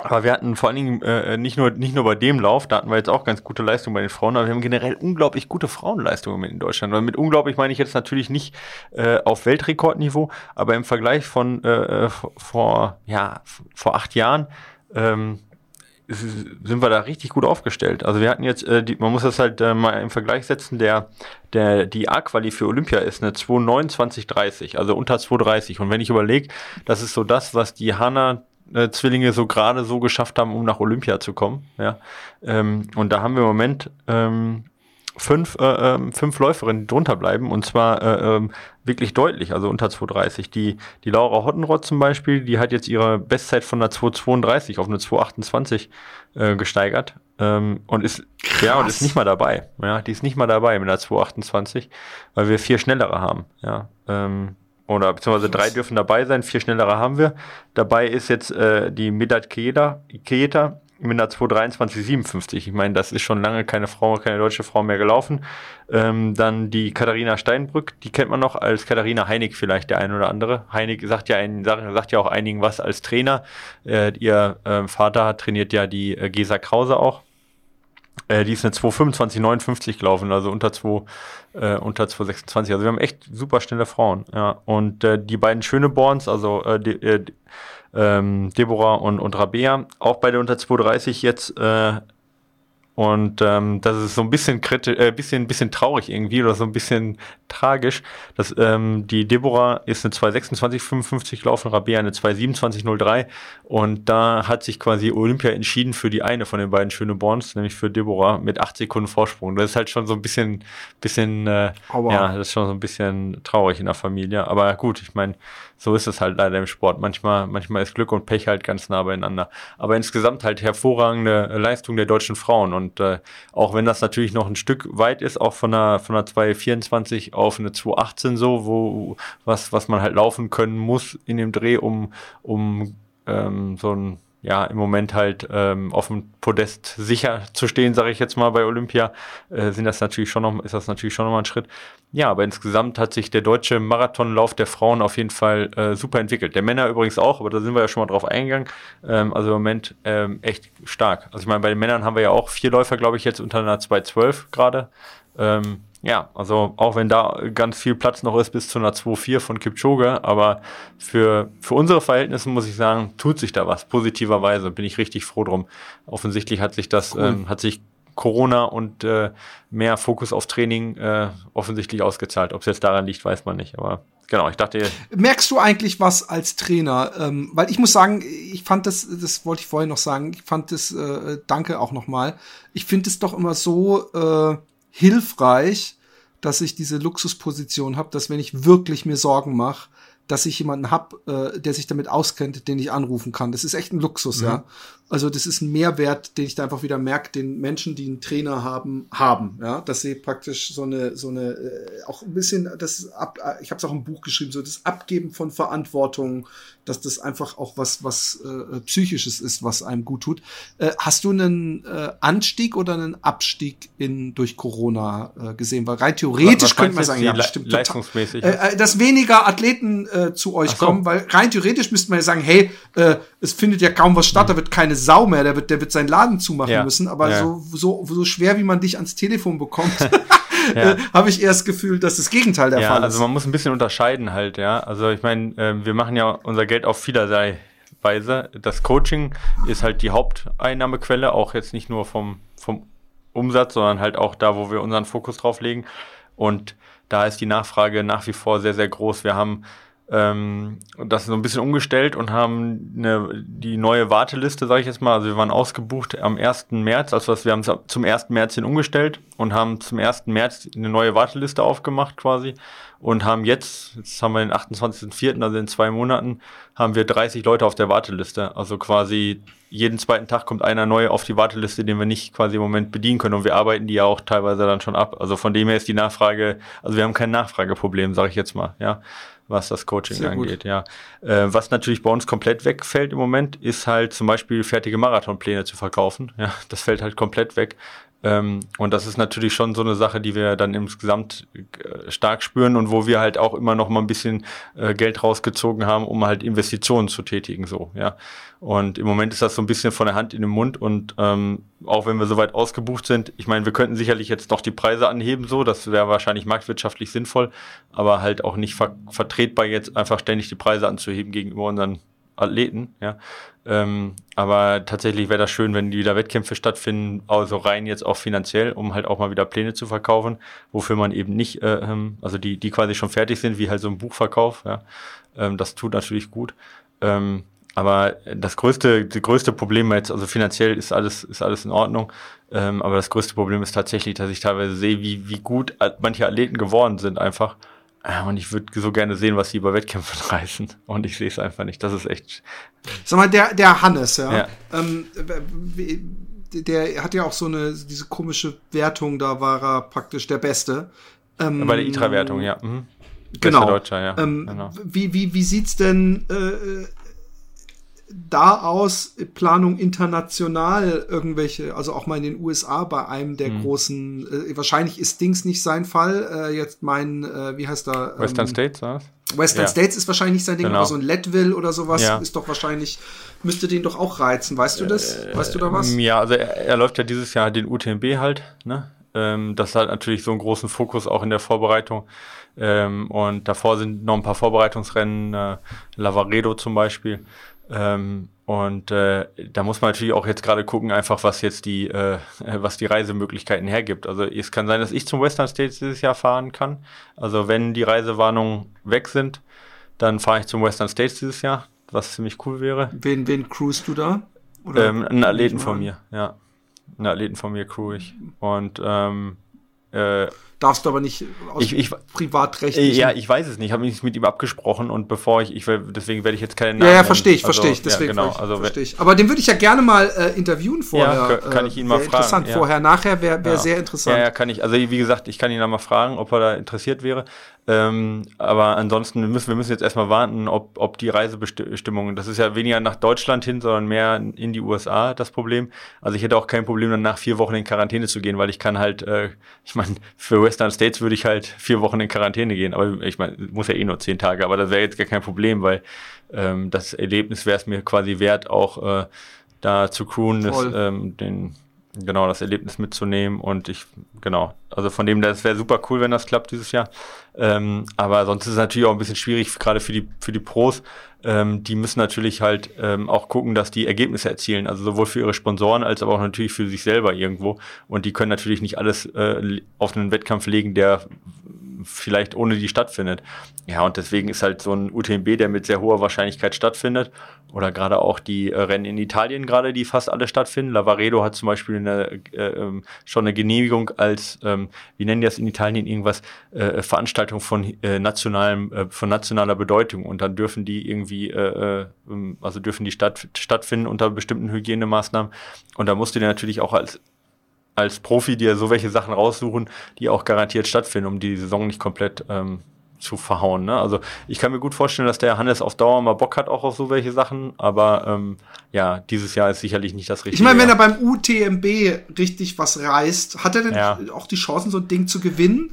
aber wir hatten vor allen Dingen äh, nicht, nur, nicht nur bei dem Lauf, da hatten wir jetzt auch ganz gute Leistungen bei den Frauen, aber wir haben generell unglaublich gute Frauenleistungen in Deutschland. Und mit unglaublich meine ich jetzt natürlich nicht äh, auf Weltrekordniveau, aber im Vergleich von äh, vor, ja, vor acht Jahren ähm, sind wir da richtig gut aufgestellt. Also wir hatten jetzt, äh, die, man muss das halt äh, mal im Vergleich setzen, der, der, die A-Quali für Olympia ist eine 2,29,30, also unter 2,30. Und wenn ich überlege, das ist so das, was die Hanna äh, Zwillinge so gerade so geschafft haben, um nach Olympia zu kommen. Ja? Ähm, und da haben wir im Moment ähm, fünf, äh, ähm, fünf Läuferinnen, die drunter bleiben und zwar äh, ähm, wirklich deutlich, also unter 2,30. Die, die Laura Hottenrott zum Beispiel, die hat jetzt ihre Bestzeit von einer 2,32 auf eine 2,28 äh, gesteigert ähm, und ist Krass. ja und ist nicht mal dabei. Ja, die ist nicht mal dabei mit einer 2,28, weil wir vier schnellere haben. Ja, ähm, oder beziehungsweise drei dürfen dabei sein, vier schnellere haben wir. Dabei ist jetzt äh, die Midat Keita, Keita mit einer 223,57. Ich meine, das ist schon lange keine Frau, keine deutsche Frau mehr gelaufen. Ähm, dann die Katharina Steinbrück, die kennt man noch als Katharina Heinig vielleicht der ein oder andere. Heinig sagt ja, ein, sagt ja auch einigen was als Trainer. Äh, ihr äh, Vater trainiert ja die äh, Gesa Krause auch. Äh, die ist eine 225,59 gelaufen, also unter 2, äh, unter 226. Also wir haben echt super schnelle Frauen. Ja. Und äh, die beiden Schöneborns, also äh, die, äh, ähm, Deborah und, und Rabea, auch beide unter 230 jetzt äh, und ähm, das ist so ein bisschen kritisch, äh, bisschen, bisschen traurig irgendwie oder so ein bisschen tragisch. Dass, ähm, die Deborah ist eine 226,55 gelaufen, Rabea eine 227,03 und da hat sich quasi Olympia entschieden für die eine von den beiden Schöneborns, nämlich für Deborah mit 8 Sekunden Vorsprung. Das ist halt schon so ein bisschen, bisschen, äh, ja, das ist schon so ein bisschen traurig in der Familie. Aber gut, ich meine, so ist es halt leider im Sport. Manchmal, manchmal ist Glück und Pech halt ganz nah beieinander. Aber insgesamt halt hervorragende Leistung der deutschen Frauen. Und äh, auch wenn das natürlich noch ein Stück weit ist, auch von einer, von einer 224 auf eine 218 so, wo was, was man halt laufen können muss in dem Dreh, um, um ähm, so ein ja, im Moment halt ähm, auf dem Podest sicher zu stehen, sage ich jetzt mal bei Olympia, äh, sind das natürlich schon noch, ist das natürlich schon noch mal ein Schritt. Ja, aber insgesamt hat sich der deutsche Marathonlauf der Frauen auf jeden Fall äh, super entwickelt. Der Männer übrigens auch, aber da sind wir ja schon mal drauf eingegangen. Ähm, also im Moment ähm, echt stark. Also ich meine, bei den Männern haben wir ja auch vier Läufer, glaube ich, jetzt unter einer 212 gerade. Ähm, ja, also auch wenn da ganz viel Platz noch ist bis zu einer 2-4 von Kipchoge, aber für, für unsere Verhältnisse muss ich sagen, tut sich da was, positiverweise, bin ich richtig froh drum. Offensichtlich hat sich das, cool. ähm, hat sich Corona und äh, mehr Fokus auf Training äh, offensichtlich ausgezahlt. Ob es jetzt daran liegt, weiß man nicht, aber genau, ich dachte. Merkst du eigentlich was als Trainer? Ähm, weil ich muss sagen, ich fand das, das wollte ich vorhin noch sagen, ich fand das, äh, danke auch nochmal, ich finde es doch immer so äh, hilfreich, dass ich diese Luxusposition habe, dass wenn ich wirklich mir Sorgen mache, dass ich jemanden hab, äh, der sich damit auskennt, den ich anrufen kann. Das ist echt ein Luxus, ja. ja. Also das ist ein Mehrwert, den ich da einfach wieder merke, den Menschen, die einen Trainer haben, haben, ja, dass sie praktisch so eine, so eine, äh, auch ein bisschen, das ab, ich habe es auch im Buch geschrieben, so das Abgeben von Verantwortung, dass das einfach auch was, was äh, psychisches ist, was einem gut tut. Äh, hast du einen äh, Anstieg oder einen Abstieg in durch Corona äh, gesehen? Weil rein theoretisch könnte man sagen, ja, stimmt leistungsmäßig. Total, äh, äh, dass weniger Athleten äh, zu euch so. kommen, weil rein theoretisch müsste man ja sagen, hey, äh, es findet ja kaum was statt, mhm. da wird keine Sau mehr, der wird, der wird seinen Laden zumachen ja. müssen, aber ja. so, so, so schwer, wie man dich ans Telefon bekommt. ja. äh, habe ich das Gefühl, dass das Gegenteil der ja, Fall ist. Also man muss ein bisschen unterscheiden halt, ja. Also ich meine, äh, wir machen ja unser Geld auf vielerlei Weise. Das Coaching ist halt die Haupteinnahmequelle, auch jetzt nicht nur vom, vom Umsatz, sondern halt auch da, wo wir unseren Fokus drauf legen. Und da ist die Nachfrage nach wie vor sehr, sehr groß. Wir haben ähm, das so ein bisschen umgestellt und haben eine, die neue Warteliste, sage ich jetzt mal, also wir waren ausgebucht am 1. März, also wir haben zum 1. März hin umgestellt und haben zum 1. März eine neue Warteliste aufgemacht quasi und haben jetzt, jetzt haben wir den 28.04., also in zwei Monaten, haben wir 30 Leute auf der Warteliste. Also quasi jeden zweiten Tag kommt einer neu auf die Warteliste, den wir nicht quasi im Moment bedienen können und wir arbeiten die ja auch teilweise dann schon ab. Also von dem her ist die Nachfrage, also wir haben kein Nachfrageproblem, sage ich jetzt mal, ja was das Coaching Sehr angeht, gut. ja. Äh, was natürlich bei uns komplett wegfällt im Moment, ist halt zum Beispiel fertige Marathonpläne zu verkaufen. Ja, das fällt halt komplett weg. Ähm, und das ist natürlich schon so eine Sache, die wir dann insgesamt äh, stark spüren und wo wir halt auch immer noch mal ein bisschen äh, Geld rausgezogen haben, um halt Investitionen zu tätigen, so, ja. Und im Moment ist das so ein bisschen von der Hand in den Mund und ähm, auch wenn wir soweit ausgebucht sind, ich meine, wir könnten sicherlich jetzt noch die Preise anheben, so, das wäre wahrscheinlich marktwirtschaftlich sinnvoll, aber halt auch nicht ver vertretbar, jetzt einfach ständig die Preise anzuheben gegenüber unseren Athleten, ja. Ähm, aber tatsächlich wäre das schön, wenn wieder Wettkämpfe stattfinden, also rein jetzt auch finanziell, um halt auch mal wieder Pläne zu verkaufen, wofür man eben nicht, äh, ähm, also die, die quasi schon fertig sind, wie halt so ein Buchverkauf, ja. Ähm, das tut natürlich gut. Ähm, aber das größte, das größte Problem jetzt, also finanziell ist alles, ist alles in Ordnung. Ähm, aber das größte Problem ist tatsächlich, dass ich teilweise sehe, wie, wie gut manche Athleten geworden sind einfach. Und ich würde so gerne sehen, was sie bei Wettkämpfen reißen. Und ich sehe es einfach nicht. Das ist echt. Sag mal, der, der Hannes, ja. ja. Ähm, der hat ja auch so eine, diese komische Wertung, da war er praktisch der Beste. Ähm, bei der ITRA-Wertung, ja. Mhm. Genau. Deutscher, ja. Ähm, genau. Wie, wie, wie sieht's denn äh, da aus Planung international irgendwelche, also auch mal in den USA bei einem der mhm. großen, äh, wahrscheinlich ist Dings nicht sein Fall, äh, jetzt mein, äh, wie heißt da? Ähm, Western States, was? Western ja. States ist wahrscheinlich nicht sein Ding, genau. aber so ein Leadville oder sowas ja. ist doch wahrscheinlich, müsste den doch auch reizen, weißt du das? Äh, weißt du da was? Ja, also er, er läuft ja dieses Jahr den UTMB halt, ne? Ähm, das hat natürlich so einen großen Fokus auch in der Vorbereitung. Ähm, und davor sind noch ein paar Vorbereitungsrennen, äh, Lavaredo zum Beispiel. Ähm, und äh, da muss man natürlich auch jetzt gerade gucken, einfach was jetzt die, äh, was die Reisemöglichkeiten hergibt. Also es kann sein, dass ich zum Western States dieses Jahr fahren kann. Also wenn die Reisewarnungen weg sind, dann fahre ich zum Western States dieses Jahr, was ziemlich cool wäre. Wen, wen crewst du da? Oder ähm, einen Athleten von mir, ja. Einen Athleten von mir crew ich. Und ähm, äh, darfst du aber nicht aus ich, ich, privatrechtlich. Ja, ich weiß es nicht. Ich habe mich mit ihm abgesprochen und bevor ich, ich deswegen werde ich jetzt keine Namen. Ja, ja verstehe ich, verstehe ich. Also, deswegen ja, genau, also verstehe ich. Aber den würde ich ja gerne mal äh, interviewen vorher. Ja, kann ich ihn mal fragen. Interessant ja. vorher, nachher wäre wär sehr interessant. Ja, ja, kann ich. Also wie gesagt, ich kann ihn da mal fragen, ob er da interessiert wäre. Ähm, aber ansonsten müssen wir müssen jetzt erstmal warten, ob, ob die Reisebestimmungen, das ist ja weniger nach Deutschland hin, sondern mehr in die USA das Problem. Also ich hätte auch kein Problem, dann nach vier Wochen in Quarantäne zu gehen, weil ich kann halt, äh, ich meine, für Western States würde ich halt vier Wochen in Quarantäne gehen, aber ich meine, muss ja eh nur zehn Tage, aber das wäre jetzt gar kein Problem, weil ähm, das Erlebnis wäre es mir quasi wert, auch äh, da zu crewen, das, ähm, den genau das Erlebnis mitzunehmen und ich genau also von dem das wäre super cool wenn das klappt dieses Jahr ähm, aber sonst ist es natürlich auch ein bisschen schwierig gerade für die für die Pros ähm, die müssen natürlich halt ähm, auch gucken dass die Ergebnisse erzielen also sowohl für ihre Sponsoren als aber auch natürlich für sich selber irgendwo und die können natürlich nicht alles äh, auf einen Wettkampf legen der vielleicht ohne die stattfindet. Ja, und deswegen ist halt so ein UTMB, der mit sehr hoher Wahrscheinlichkeit stattfindet. Oder gerade auch die äh, Rennen in Italien gerade, die fast alle stattfinden. Lavaredo hat zum Beispiel eine, äh, ähm, schon eine Genehmigung als, ähm, wie nennen die das in Italien irgendwas, äh, Veranstaltung von äh, nationalem, äh, von nationaler Bedeutung. Und dann dürfen die irgendwie, äh, äh, ähm, also dürfen die statt, stattfinden unter bestimmten Hygienemaßnahmen. Und da musst du dir natürlich auch als als Profi dir so welche Sachen raussuchen, die auch garantiert stattfinden, um die Saison nicht komplett ähm, zu verhauen. Ne? Also ich kann mir gut vorstellen, dass der Hannes auf Dauer mal Bock hat auch auf so welche Sachen, aber ähm, ja, dieses Jahr ist sicherlich nicht das richtige. Ich meine, wenn er beim UTMB richtig was reißt, hat er denn ja. auch die Chancen, so ein Ding zu gewinnen?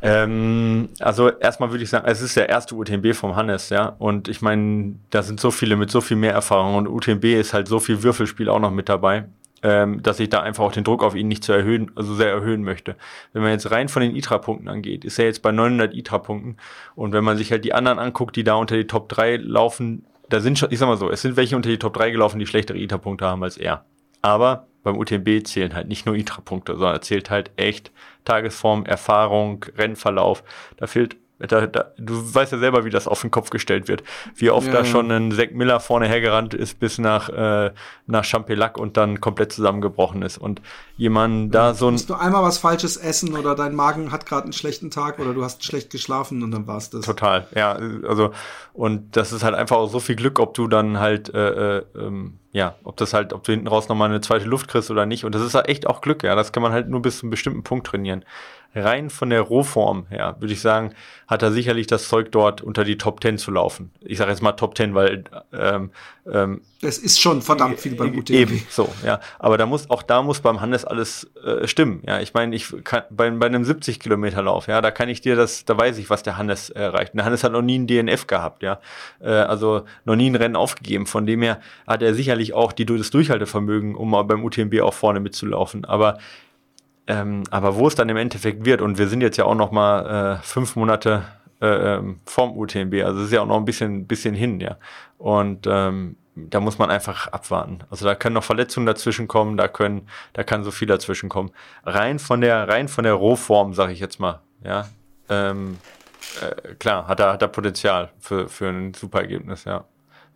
Ähm, also erstmal würde ich sagen, es ist der erste UTMB vom Hannes, ja. Und ich meine, da sind so viele mit so viel mehr Erfahrung und UTMB ist halt so viel Würfelspiel auch noch mit dabei ähm, dass ich da einfach auch den Druck auf ihn nicht zu erhöhen, also sehr erhöhen möchte. Wenn man jetzt rein von den ITRA-Punkten angeht, ist er jetzt bei 900 ITRA-Punkten und wenn man sich halt die anderen anguckt, die da unter die Top 3 laufen, da sind schon, ich sag mal so, es sind welche unter die Top 3 gelaufen, die schlechtere ITRA-Punkte haben als er. Aber beim UTMB zählen halt nicht nur ITRA-Punkte, sondern zählt halt echt Tagesform, Erfahrung, Rennverlauf. Da fehlt da, da, du weißt ja selber, wie das auf den Kopf gestellt wird. Wie oft ja, da schon ein Zack Miller vorne hergerannt ist bis nach, äh, nach Champelac und dann komplett zusammengebrochen ist. Und jemand da so ein. Musst du einmal was Falsches essen oder dein Magen hat gerade einen schlechten Tag oder du hast schlecht geschlafen und dann war's das. Total, ja. Also, und das ist halt einfach auch so viel Glück, ob du dann halt, äh, äh, ähm, ja, ob das halt, ob du hinten raus nochmal eine zweite Luft kriegst oder nicht. Und das ist halt echt auch Glück, ja. Das kann man halt nur bis zu einem bestimmten Punkt trainieren rein von der Rohform her, würde ich sagen, hat er sicherlich das Zeug dort unter die Top 10 zu laufen. Ich sage jetzt mal Top 10, weil ähm, ähm, es ist schon verdammt viel beim UTMB. Eben, so, ja. Aber da muss, auch da muss beim Hannes alles äh, stimmen. Ja, ich meine, ich kann bei, bei einem 70 Kilometer Lauf, ja, da kann ich dir das, da weiß ich, was der Hannes erreicht. der Hannes hat noch nie ein DNF gehabt, ja. Äh, also noch nie ein Rennen aufgegeben. Von dem her hat er sicherlich auch die, das Durchhaltevermögen, um mal beim UTMB auch vorne mitzulaufen. Aber ähm, aber wo es dann im Endeffekt wird, und wir sind jetzt ja auch noch mal äh, fünf Monate äh, ähm, vom UTMB, also es ist ja auch noch ein bisschen, bisschen hin, ja. Und ähm, da muss man einfach abwarten. Also da können noch Verletzungen dazwischen kommen, da können, da kann so viel dazwischen kommen. Rein von der, rein von der Rohform, sage ich jetzt mal, ja. Ähm, äh, klar, hat er, hat er Potenzial für, für ein super Ergebnis, ja.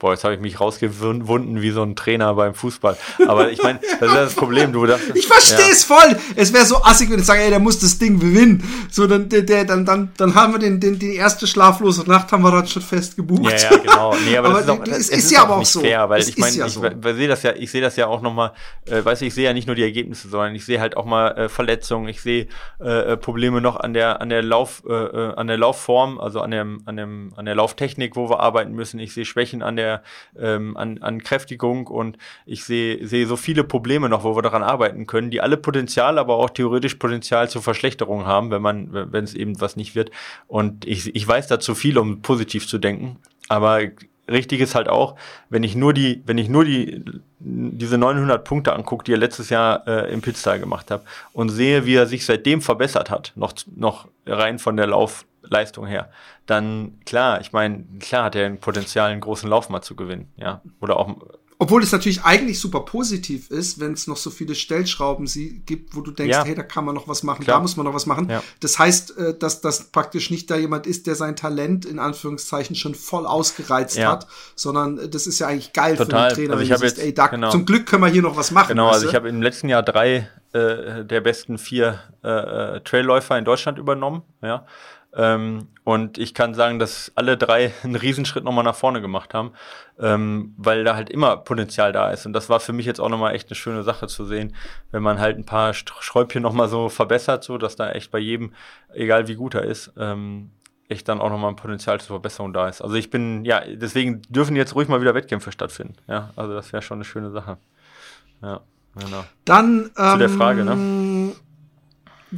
Boah, jetzt habe ich mich rausgewunden wie so ein Trainer beim Fußball. Aber ich meine, das ist das Problem. Du dachtest, ich verstehe es ja. voll. Es wäre so assig, wenn ich sage, ey, der muss das Ding gewinnen. So, dann, der, dann, dann, dann haben wir den, den, die erste schlaflose Nacht haben wir dann schon fest gebucht. Ja, ja, genau. Nee, aber, aber das ist, auch, das, es ist, ist ja aber auch so. Fair, weil es ich meine, ja ich, so. sehe das ja, ich sehe das ja auch nochmal, äh, weißt du, ich sehe ja nicht nur die Ergebnisse, sondern ich sehe halt auch mal äh, Verletzungen, ich sehe äh, äh Probleme noch an der, an der Lauf, äh, äh, an der Laufform, also an dem, an dem, an der Lauftechnik, wo wir arbeiten müssen. Ich sehe Schwächen an der, ähm, an, an Kräftigung und ich sehe sehe so viele Probleme noch, wo wir daran arbeiten können, die alle Potenzial, aber auch theoretisch Potenzial zur Verschlechterung haben, wenn man, wenn es eben was nicht wird. Und ich, ich weiß dazu viel, um positiv zu denken, aber richtig ist halt auch, wenn ich nur die, wenn ich nur die diese 900 Punkte angucke, die er letztes Jahr äh, im Pitstyle gemacht hat und sehe, wie er sich seitdem verbessert hat, noch noch rein von der Lauf Leistung her, dann klar, ich meine, klar hat er ein Potenzial, einen großen Lauf mal zu gewinnen, ja. Oder auch. Obwohl es natürlich eigentlich super positiv ist, wenn es noch so viele Stellschrauben sie gibt, wo du denkst, ja. hey, da kann man noch was machen, Klar. da muss man noch was machen. Ja. Das heißt, äh, dass das praktisch nicht da jemand ist, der sein Talent in Anführungszeichen schon voll ausgereizt ja. hat, sondern äh, das ist ja eigentlich geil Total. für den Trainer, also wenn du siehst, ey, da, genau. zum Glück können wir hier noch was machen. Genau, also ich habe im letzten Jahr drei äh, der besten vier äh, äh Trailläufer in Deutschland übernommen, ja. Ähm, und ich kann sagen, dass alle drei einen Riesenschritt nochmal nach vorne gemacht haben, ähm, weil da halt immer Potenzial da ist. Und das war für mich jetzt auch nochmal echt eine schöne Sache zu sehen, wenn man halt ein paar Schräubchen nochmal so verbessert, so dass da echt bei jedem, egal wie gut er ist, ähm, echt dann auch nochmal ein Potenzial zur Verbesserung da ist. Also ich bin, ja, deswegen dürfen jetzt ruhig mal wieder Wettkämpfe stattfinden. Ja, also das wäre schon eine schöne Sache. Ja, genau. Dann, Zu der Frage, ne?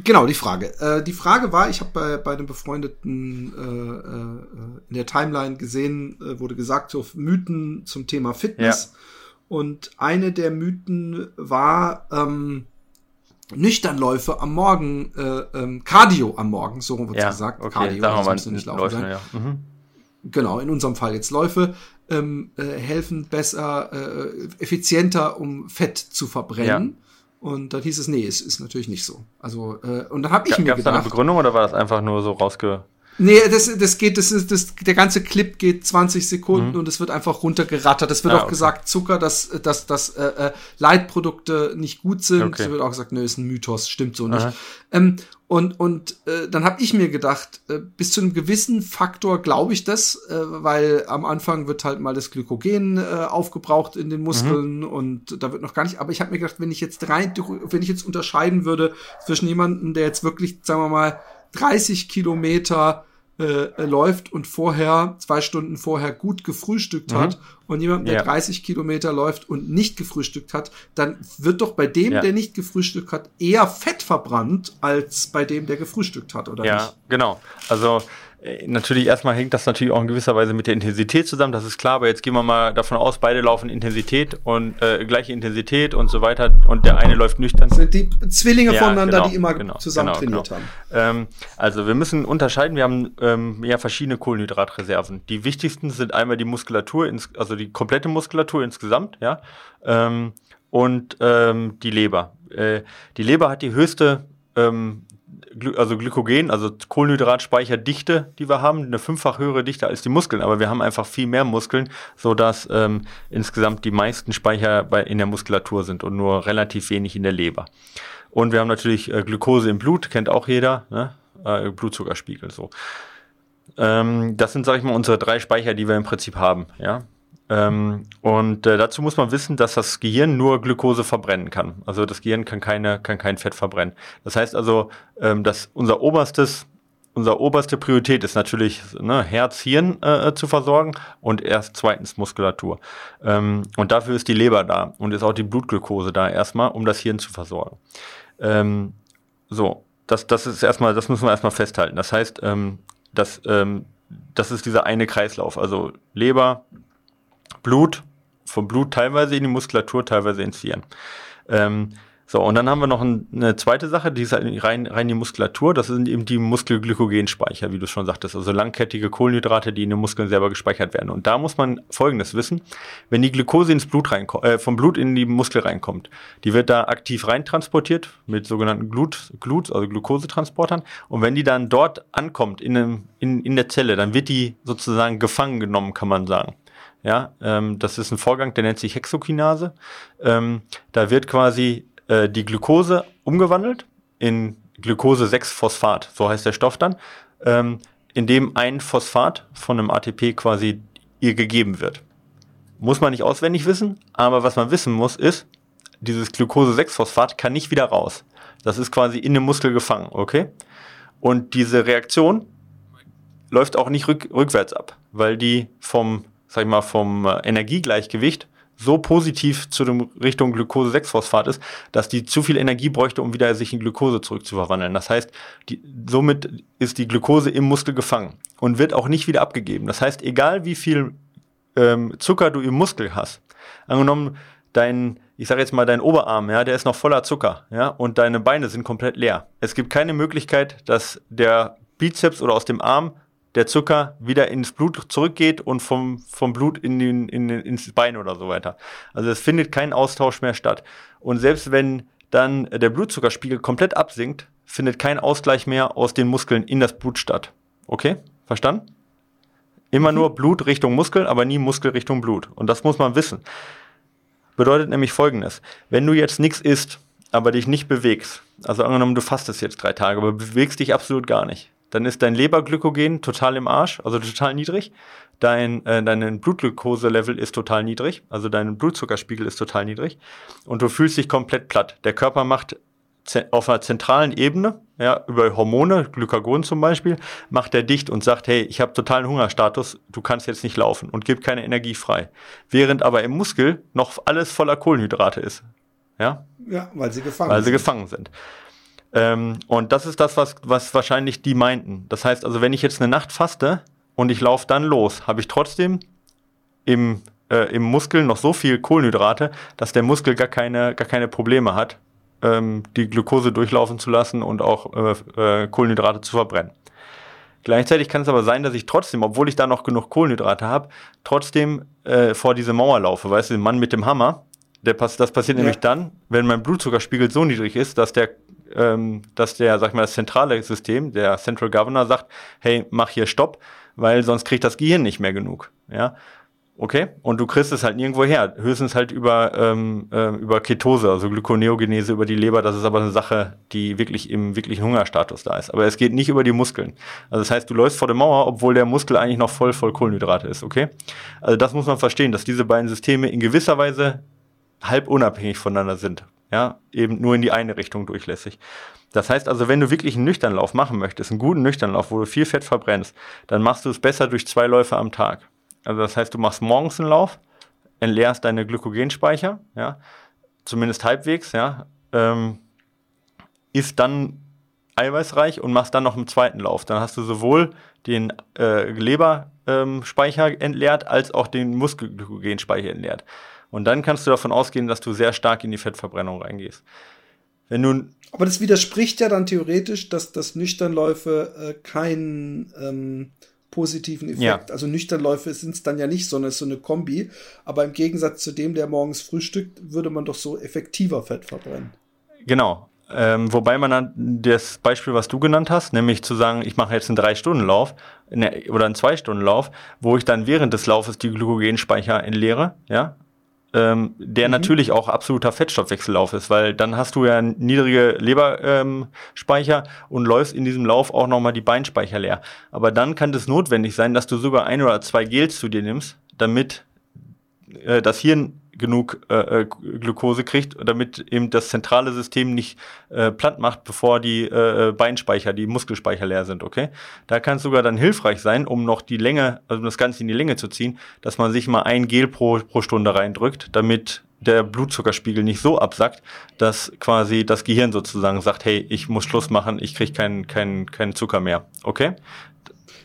Genau, die Frage. Äh, die Frage war, ich habe bei, bei einem befreundeten äh, äh, in der Timeline gesehen, äh, wurde gesagt, so Mythen zum Thema Fitness. Ja. Und eine der Mythen war ähm, Nüchternläufe am Morgen, äh, ähm, Cardio am Morgen, so wird ja, gesagt. Okay, Cardio, wir mal, nicht laufen Läufe, ja. mhm. Genau, in unserem Fall jetzt Läufe ähm, äh, helfen besser, äh, effizienter, um Fett zu verbrennen. Ja. Und dann hieß es, nee, es ist natürlich nicht so. Also, äh, und dann habe ich G mir. Gab es da eine Begründung oder war das einfach nur so rausge... Nee, das, das geht, das ist, das, der ganze Clip geht 20 Sekunden mhm. und es wird einfach runtergerattert. Es wird ah, auch okay. gesagt, Zucker, dass, dass, dass äh, äh, Leitprodukte nicht gut sind. Okay. Es wird auch gesagt, nö, ist ein Mythos, stimmt so nicht. Ähm, und und äh, dann habe ich mir gedacht, äh, bis zu einem gewissen Faktor glaube ich das, äh, weil am Anfang wird halt mal das Glykogen äh, aufgebraucht in den Muskeln mhm. und da wird noch gar nicht. Aber ich habe mir gedacht, wenn ich jetzt rein, wenn ich jetzt unterscheiden würde zwischen jemandem, der jetzt wirklich, sagen wir mal, 30 Kilometer äh, läuft und vorher, zwei Stunden vorher gut gefrühstückt mhm. hat und jemand, der ja. 30 Kilometer läuft und nicht gefrühstückt hat, dann wird doch bei dem, ja. der nicht gefrühstückt hat, eher Fett verbrannt als bei dem, der gefrühstückt hat, oder ja, nicht? Ja, genau. Also äh, natürlich erstmal hängt das natürlich auch in gewisser Weise mit der Intensität zusammen, das ist klar, aber jetzt gehen wir mal davon aus, beide laufen Intensität und äh, gleiche Intensität und so weiter und der eine läuft nüchtern. Das sind die Zwillinge ja, voneinander, genau, die immer genau, zusammen genau, trainiert genau. haben. Ähm, also wir müssen unterscheiden, wir haben ähm, ja verschiedene Kohlenhydratreserven. Die wichtigsten sind einmal die Muskulatur, ins, also die komplette Muskulatur insgesamt, ja. Ähm, und ähm, die Leber. Äh, die Leber hat die höchste ähm, also Glykogen, also Kohlenhydratspeicherdichte, die wir haben, eine fünffach höhere Dichte als die Muskeln, aber wir haben einfach viel mehr Muskeln, sodass ähm, insgesamt die meisten Speicher bei, in der Muskulatur sind und nur relativ wenig in der Leber. Und wir haben natürlich äh, Glukose im Blut, kennt auch jeder, ne? äh, Blutzuckerspiegel so. Ähm, das sind, sag ich mal, unsere drei Speicher, die wir im Prinzip haben. Ja? Ähm, und äh, dazu muss man wissen, dass das Gehirn nur Glukose verbrennen kann. Also das Gehirn kann, keine, kann kein Fett verbrennen. Das heißt also, ähm, dass unser oberstes unser oberste Priorität ist natürlich ne, Herz, Hirn äh, zu versorgen und erst zweitens Muskulatur. Ähm, und dafür ist die Leber da und ist auch die Blutglukose da erstmal, um das Hirn zu versorgen. Ähm, so, das, das ist erstmal, das müssen wir erstmal festhalten. Das heißt, ähm, dass, ähm, das ist dieser eine Kreislauf. Also Leber, Blut, vom Blut teilweise in die Muskulatur, teilweise ins Hirn. Ähm, so, und dann haben wir noch ein, eine zweite Sache, die ist halt rein, rein die Muskulatur. Das sind eben die Muskelglykogenspeicher, wie du schon sagtest. Also langkettige Kohlenhydrate, die in den Muskeln selber gespeichert werden. Und da muss man Folgendes wissen. Wenn die Glukose ins Blut reinkommt, äh, vom Blut in die Muskel reinkommt, die wird da aktiv reintransportiert mit sogenannten Glut, Glut, also Glukosetransportern. Und wenn die dann dort ankommt, in, einem, in, in der Zelle, dann wird die sozusagen gefangen genommen, kann man sagen. Ja, ähm, das ist ein Vorgang, der nennt sich Hexokinase. Ähm, da wird quasi äh, die Glucose umgewandelt in Glucose-6-Phosphat, so heißt der Stoff dann, ähm, in dem ein Phosphat von einem ATP quasi ihr gegeben wird. Muss man nicht auswendig wissen, aber was man wissen muss, ist, dieses Glucose-6-Phosphat kann nicht wieder raus. Das ist quasi in dem Muskel gefangen, okay? Und diese Reaktion läuft auch nicht rück, rückwärts ab, weil die vom sag ich mal, vom äh, Energiegleichgewicht so positiv zu dem Richtung Glucose-6-Phosphat ist, dass die zu viel Energie bräuchte, um wieder sich in Glucose zurückzuverwandeln. Das heißt, die, somit ist die Glucose im Muskel gefangen und wird auch nicht wieder abgegeben. Das heißt, egal wie viel ähm, Zucker du im Muskel hast, angenommen dein, ich sage jetzt mal dein Oberarm, ja, der ist noch voller Zucker, ja, und deine Beine sind komplett leer. Es gibt keine Möglichkeit, dass der Bizeps oder aus dem Arm der Zucker wieder ins Blut zurückgeht und vom, vom Blut in den, in den, ins Bein oder so weiter. Also es findet kein Austausch mehr statt. Und selbst wenn dann der Blutzuckerspiegel komplett absinkt, findet kein Ausgleich mehr aus den Muskeln in das Blut statt. Okay? Verstanden? Immer mhm. nur Blut Richtung Muskel, aber nie Muskel Richtung Blut. Und das muss man wissen. Bedeutet nämlich folgendes. Wenn du jetzt nichts isst, aber dich nicht bewegst, also angenommen, du fastest jetzt drei Tage, aber bewegst dich absolut gar nicht, dann ist dein Leberglykogen total im Arsch, also total niedrig. Dein, äh, dein Blutglukoselevel ist total niedrig, also dein Blutzuckerspiegel ist total niedrig. Und du fühlst dich komplett platt. Der Körper macht auf einer zentralen Ebene, ja, über Hormone, Glykagon zum Beispiel, macht er dicht und sagt, hey, ich habe totalen Hungerstatus, du kannst jetzt nicht laufen und gibt keine Energie frei. Während aber im Muskel noch alles voller Kohlenhydrate ist. Ja? Ja, weil sie gefangen weil sind. Weil sie gefangen sind. Ähm, und das ist das, was, was wahrscheinlich die meinten. Das heißt also, wenn ich jetzt eine Nacht faste und ich laufe dann los, habe ich trotzdem im, äh, im Muskel noch so viel Kohlenhydrate, dass der Muskel gar keine, gar keine Probleme hat, ähm, die Glucose durchlaufen zu lassen und auch äh, äh, Kohlenhydrate zu verbrennen. Gleichzeitig kann es aber sein, dass ich trotzdem, obwohl ich da noch genug Kohlenhydrate habe, trotzdem äh, vor diese Mauer laufe. Weißt du, der Mann mit dem Hammer, der pass das passiert ja. nämlich dann, wenn mein Blutzuckerspiegel so niedrig ist, dass der ähm, dass der, sag ich mal, das zentrale System, der Central Governor sagt, hey, mach hier Stopp, weil sonst kriegt das Gehirn nicht mehr genug. Ja, okay. Und du kriegst es halt nirgendwo her, höchstens halt über ähm, äh, über Ketose, also Gluconeogenese über die Leber. Das ist aber eine Sache, die wirklich im wirklichen Hungerstatus da ist. Aber es geht nicht über die Muskeln. Also das heißt, du läufst vor der Mauer, obwohl der Muskel eigentlich noch voll voll Kohlenhydrate ist. Okay. Also das muss man verstehen, dass diese beiden Systeme in gewisser Weise halb unabhängig voneinander sind ja, eben nur in die eine Richtung durchlässig. Das heißt also, wenn du wirklich einen Nüchternlauf machen möchtest, einen guten Nüchternlauf, wo du viel Fett verbrennst, dann machst du es besser durch zwei Läufe am Tag. Also das heißt, du machst morgens einen Lauf, entleerst deine Glykogenspeicher, ja, zumindest halbwegs, ja, ähm, isst dann eiweißreich und machst dann noch einen zweiten Lauf. Dann hast du sowohl den äh, Leberspeicher ähm, entleert als auch den Muskelglykogenspeicher entleert. Und dann kannst du davon ausgehen, dass du sehr stark in die Fettverbrennung reingehst. Wenn du Aber das widerspricht ja dann theoretisch, dass, dass Nüchternläufe äh, keinen ähm, positiven Effekt. Ja. Also Nüchternläufe sind es dann ja nicht, sondern es ist so eine Kombi. Aber im Gegensatz zu dem, der morgens frühstückt, würde man doch so effektiver Fett verbrennen. Genau. Ähm, wobei man dann das Beispiel, was du genannt hast, nämlich zu sagen, ich mache jetzt einen Drei-Stunden-Lauf ne, oder einen Zwei-Stunden-Lauf, wo ich dann während des Laufes die Glykogenspeicher entleere, ja, ähm, der mhm. natürlich auch absoluter Fettstoffwechsellauf ist, weil dann hast du ja niedrige Leberspeicher ähm, und läufst in diesem Lauf auch nochmal die Beinspeicher leer. Aber dann kann es notwendig sein, dass du sogar ein oder zwei Gels zu dir nimmst, damit äh, das Hirn genug äh, äh Glucose kriegt, damit eben das zentrale System nicht äh, platt macht, bevor die äh, äh, Beinspeicher, die Muskelspeicher leer sind, okay? Da kann es sogar dann hilfreich sein, um noch die Länge, also das Ganze in die Länge zu ziehen, dass man sich mal ein Gel pro, pro Stunde reindrückt, damit der Blutzuckerspiegel nicht so absackt, dass quasi das Gehirn sozusagen sagt, hey, ich muss Schluss machen, ich kriege keinen kein, kein Zucker mehr, okay?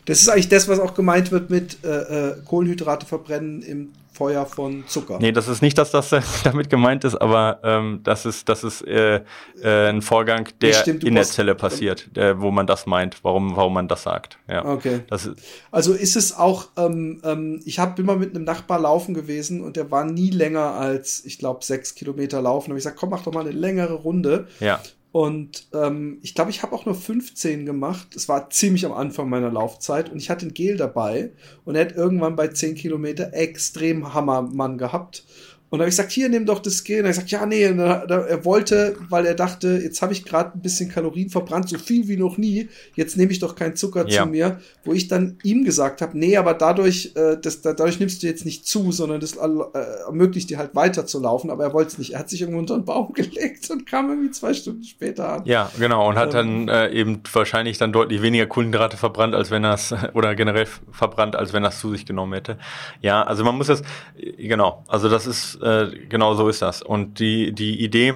Das ist eigentlich das, was auch gemeint wird mit äh, äh Kohlenhydrate verbrennen im Feuer von Zucker. Nee, das ist nicht, dass das äh, damit gemeint ist, aber ähm, das ist, das ist äh, äh, ein Vorgang, der stimmt, in der Zelle passiert, der, wo man das meint, warum, warum man das sagt. Ja. Okay. Das also ist es auch, ähm, ähm, ich habe immer mit einem Nachbar laufen gewesen und der war nie länger als, ich glaube, sechs Kilometer laufen. Da habe ich gesagt, komm, mach doch mal eine längere Runde. Ja. Und ähm, ich glaube, ich habe auch nur 15 gemacht. Es war ziemlich am Anfang meiner Laufzeit und ich hatte ein Gel dabei und er hat irgendwann bei 10 Kilometer extrem Hammermann gehabt. Und da habe ich gesagt, hier, nimm doch das Skill. Und er gesagt, ja, nee, da, da, er wollte, weil er dachte, jetzt habe ich gerade ein bisschen Kalorien verbrannt, so viel wie noch nie, jetzt nehme ich doch keinen Zucker ja. zu mir, wo ich dann ihm gesagt habe, nee, aber dadurch, äh, das, dadurch nimmst du jetzt nicht zu, sondern das äh, ermöglicht dir halt weiter zu laufen, aber er wollte es nicht. Er hat sich irgendwo unter einen Baum gelegt und kam irgendwie zwei Stunden später an. Ja, genau, und hat ähm, dann äh, eben wahrscheinlich dann deutlich weniger Kohlenhydrate verbrannt, als wenn er es, oder generell verbrannt, als wenn er es zu sich genommen hätte. Ja, also man muss das, genau, also das ist äh, genau so ist das. Und die, die Idee,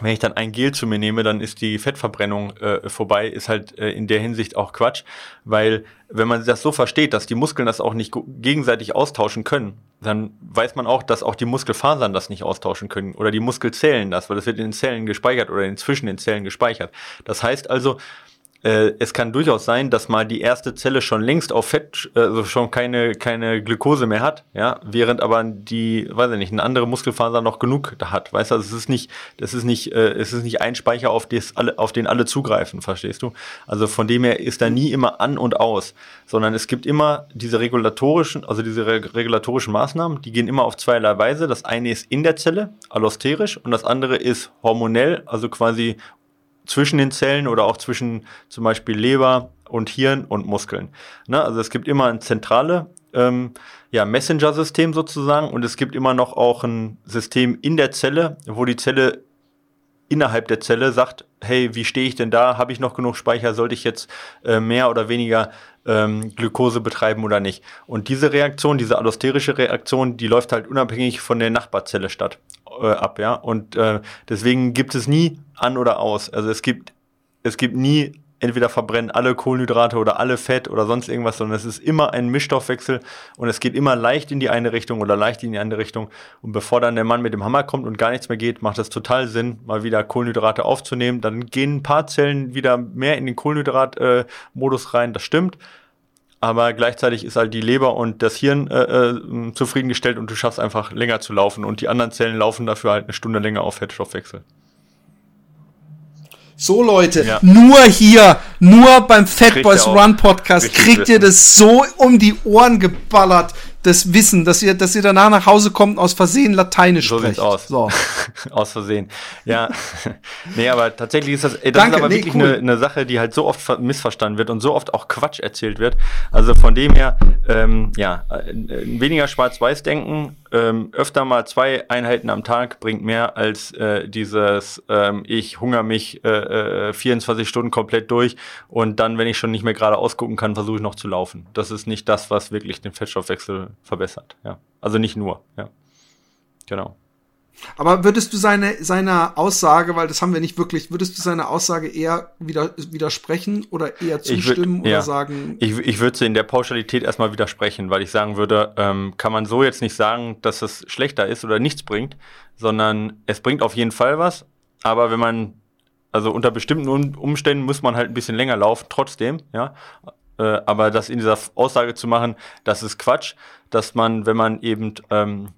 wenn ich dann ein Gel zu mir nehme, dann ist die Fettverbrennung äh, vorbei, ist halt äh, in der Hinsicht auch Quatsch, weil wenn man das so versteht, dass die Muskeln das auch nicht gegenseitig austauschen können, dann weiß man auch, dass auch die Muskelfasern das nicht austauschen können oder die Muskelzellen das, weil das wird in den Zellen gespeichert oder inzwischen in den Zellen gespeichert. Das heißt also, äh, es kann durchaus sein, dass mal die erste Zelle schon längst auf Fett, also schon keine, keine Glukose mehr hat, ja, während aber die, weiß ich nicht, eine andere Muskelfaser noch genug da hat. Weißt du, also es ist nicht, das ist nicht, äh, es ist nicht ein Speicher, auf, des alle, auf den alle zugreifen, verstehst du? Also von dem her ist da nie immer an und aus, sondern es gibt immer diese regulatorischen, also diese regulatorischen Maßnahmen, die gehen immer auf zweierlei Weise. Das eine ist in der Zelle, allosterisch, und das andere ist hormonell, also quasi zwischen den Zellen oder auch zwischen zum Beispiel Leber und Hirn und Muskeln. Ne? Also es gibt immer ein zentrale ähm, ja, Messenger-System sozusagen und es gibt immer noch auch ein System in der Zelle, wo die Zelle innerhalb der Zelle sagt, hey, wie stehe ich denn da? Habe ich noch genug Speicher? Sollte ich jetzt äh, mehr oder weniger ähm, Glukose betreiben oder nicht? Und diese Reaktion, diese allosterische Reaktion, die läuft halt unabhängig von der Nachbarzelle statt äh, ab, ja. Und äh, deswegen gibt es nie an oder aus. Also es gibt, es gibt nie entweder verbrennen alle Kohlenhydrate oder alle Fett oder sonst irgendwas, sondern es ist immer ein Mischstoffwechsel und es geht immer leicht in die eine Richtung oder leicht in die andere Richtung. Und bevor dann der Mann mit dem Hammer kommt und gar nichts mehr geht, macht es total Sinn, mal wieder Kohlenhydrate aufzunehmen. Dann gehen ein paar Zellen wieder mehr in den Kohlenhydrat-Modus äh, rein, das stimmt aber gleichzeitig ist halt die Leber und das Hirn äh, äh, zufriedengestellt und du schaffst einfach länger zu laufen und die anderen Zellen laufen dafür halt eine Stunde länger auf Fettstoffwechsel. So Leute, ja. nur hier, nur beim Fat Boys Run Podcast kriegt ihr das so um die Ohren geballert das Wissen, dass ihr, dass ihr danach nach Hause kommt aus Versehen Lateinisch so spricht. aus. So. aus Versehen. Ja. nee, aber tatsächlich ist das, ey, das Danke, ist aber nee, wirklich cool. eine, eine Sache, die halt so oft missverstanden wird und so oft auch Quatsch erzählt wird. Also von dem her, ähm, ja, äh, weniger Schwarz-Weiß-Denken, ähm, öfter mal zwei Einheiten am Tag bringt mehr als äh, dieses, ähm, ich hungere mich äh, äh, 24 Stunden komplett durch und dann, wenn ich schon nicht mehr gerade ausgucken kann, versuche ich noch zu laufen. Das ist nicht das, was wirklich den Fettstoffwechsel verbessert. Ja. Also nicht nur, ja. Genau. Aber würdest du seine, seiner Aussage, weil das haben wir nicht wirklich, würdest du seine Aussage eher wieder, widersprechen oder eher zustimmen würd, oder sagen? Ich, ich würde sie in der Pauschalität erstmal widersprechen, weil ich sagen würde, ähm, kann man so jetzt nicht sagen, dass es schlechter ist oder nichts bringt, sondern es bringt auf jeden Fall was. Aber wenn man, also unter bestimmten Umständen muss man halt ein bisschen länger laufen, trotzdem, ja. Äh, aber das in dieser Aussage zu machen, das ist Quatsch, dass man, wenn man eben ähm,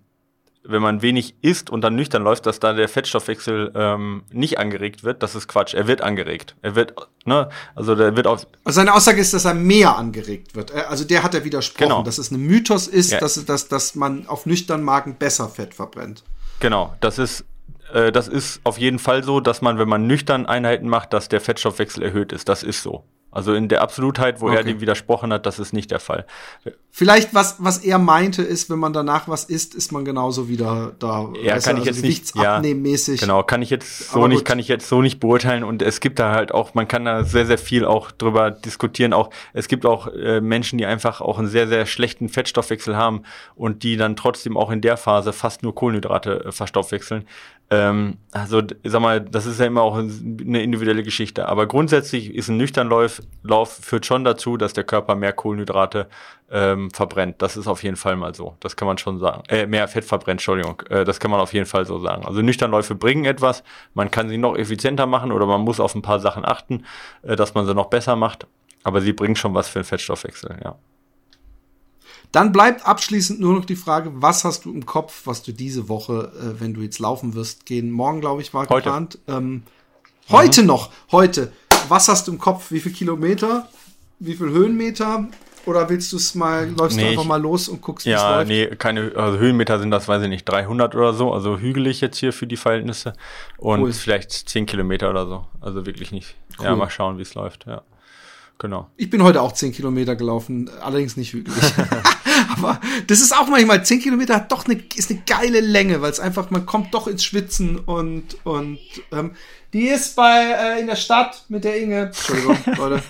wenn man wenig isst und dann nüchtern läuft, dass da der Fettstoffwechsel ähm, nicht angeregt wird, das ist Quatsch. Er wird angeregt. Er wird, ne, also der wird auf. Also seine Aussage ist, dass er mehr angeregt wird. Also der hat er widersprochen, genau. dass es ein Mythos ist, ja. dass, dass, dass man auf nüchternen Magen besser Fett verbrennt. Genau, das ist äh, das ist auf jeden Fall so, dass man, wenn man nüchtern Einheiten macht, dass der Fettstoffwechsel erhöht ist. Das ist so. Also in der Absolutheit, wo okay. er dem widersprochen hat, das ist nicht der Fall. Vielleicht was, was er meinte, ist, wenn man danach was isst, ist man genauso wieder da. Ja, kann ich also jetzt nicht, ja, genau, kann ich jetzt so nicht, kann ich jetzt so nicht beurteilen und es gibt da halt auch, man kann da sehr, sehr viel auch drüber diskutieren. Auch, es gibt auch äh, Menschen, die einfach auch einen sehr, sehr schlechten Fettstoffwechsel haben und die dann trotzdem auch in der Phase fast nur Kohlenhydrate äh, verstoffwechseln. Ähm, also, sag mal, das ist ja immer auch eine individuelle Geschichte. Aber grundsätzlich ist ein Nüchternlauf Lauf führt schon dazu, dass der Körper mehr Kohlenhydrate ähm, verbrennt. Das ist auf jeden Fall mal so. Das kann man schon sagen. Äh, mehr Fett verbrennt, Entschuldigung. Äh, das kann man auf jeden Fall so sagen. Also Nüchternläufe bringen etwas. Man kann sie noch effizienter machen oder man muss auf ein paar Sachen achten, äh, dass man sie noch besser macht. Aber sie bringen schon was für den Fettstoffwechsel, ja. Dann bleibt abschließend nur noch die Frage, was hast du im Kopf, was du diese Woche, äh, wenn du jetzt laufen wirst, gehen? Morgen, glaube ich, war heute. geplant. Ähm, heute mhm. noch, heute. Was hast du im Kopf? Wie viel Kilometer? Wie viel Höhenmeter? Oder willst du es mal, läufst nee, du einfach mal los und guckst, wie es läuft? Ja, nee, keine, also Höhenmeter sind das, weiß ich nicht, 300 oder so, also hügelig jetzt hier für die Verhältnisse und cool. vielleicht 10 Kilometer oder so, also wirklich nicht. Cool. Ja, mal schauen, wie es läuft, ja. Genau. Ich bin heute auch 10 Kilometer gelaufen, allerdings nicht hügelig. Aber das ist auch manchmal, 10 Kilometer hat doch eine, ist eine geile Länge, weil es einfach, man kommt doch ins Schwitzen und, und ähm, die ist bei äh, in der Stadt mit der Inge. Entschuldigung, Leute.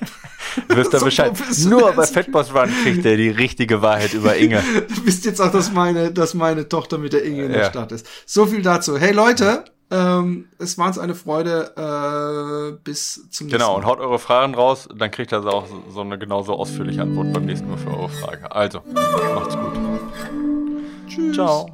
Du wirst da so Bescheid. Nur bei Fatboss Run kriegt er die richtige Wahrheit über Inge. du wisst jetzt auch, dass meine, dass meine Tochter mit der Inge in der ja. Stadt ist. So viel dazu. Hey Leute, ähm, es war uns eine Freude. Äh, bis zum nächsten genau, Mal. Genau, und haut eure Fragen raus, dann kriegt ihr auch so eine genauso ausführliche Antwort beim nächsten Mal für eure Frage. Also, macht's gut. Tschüss. Ciao.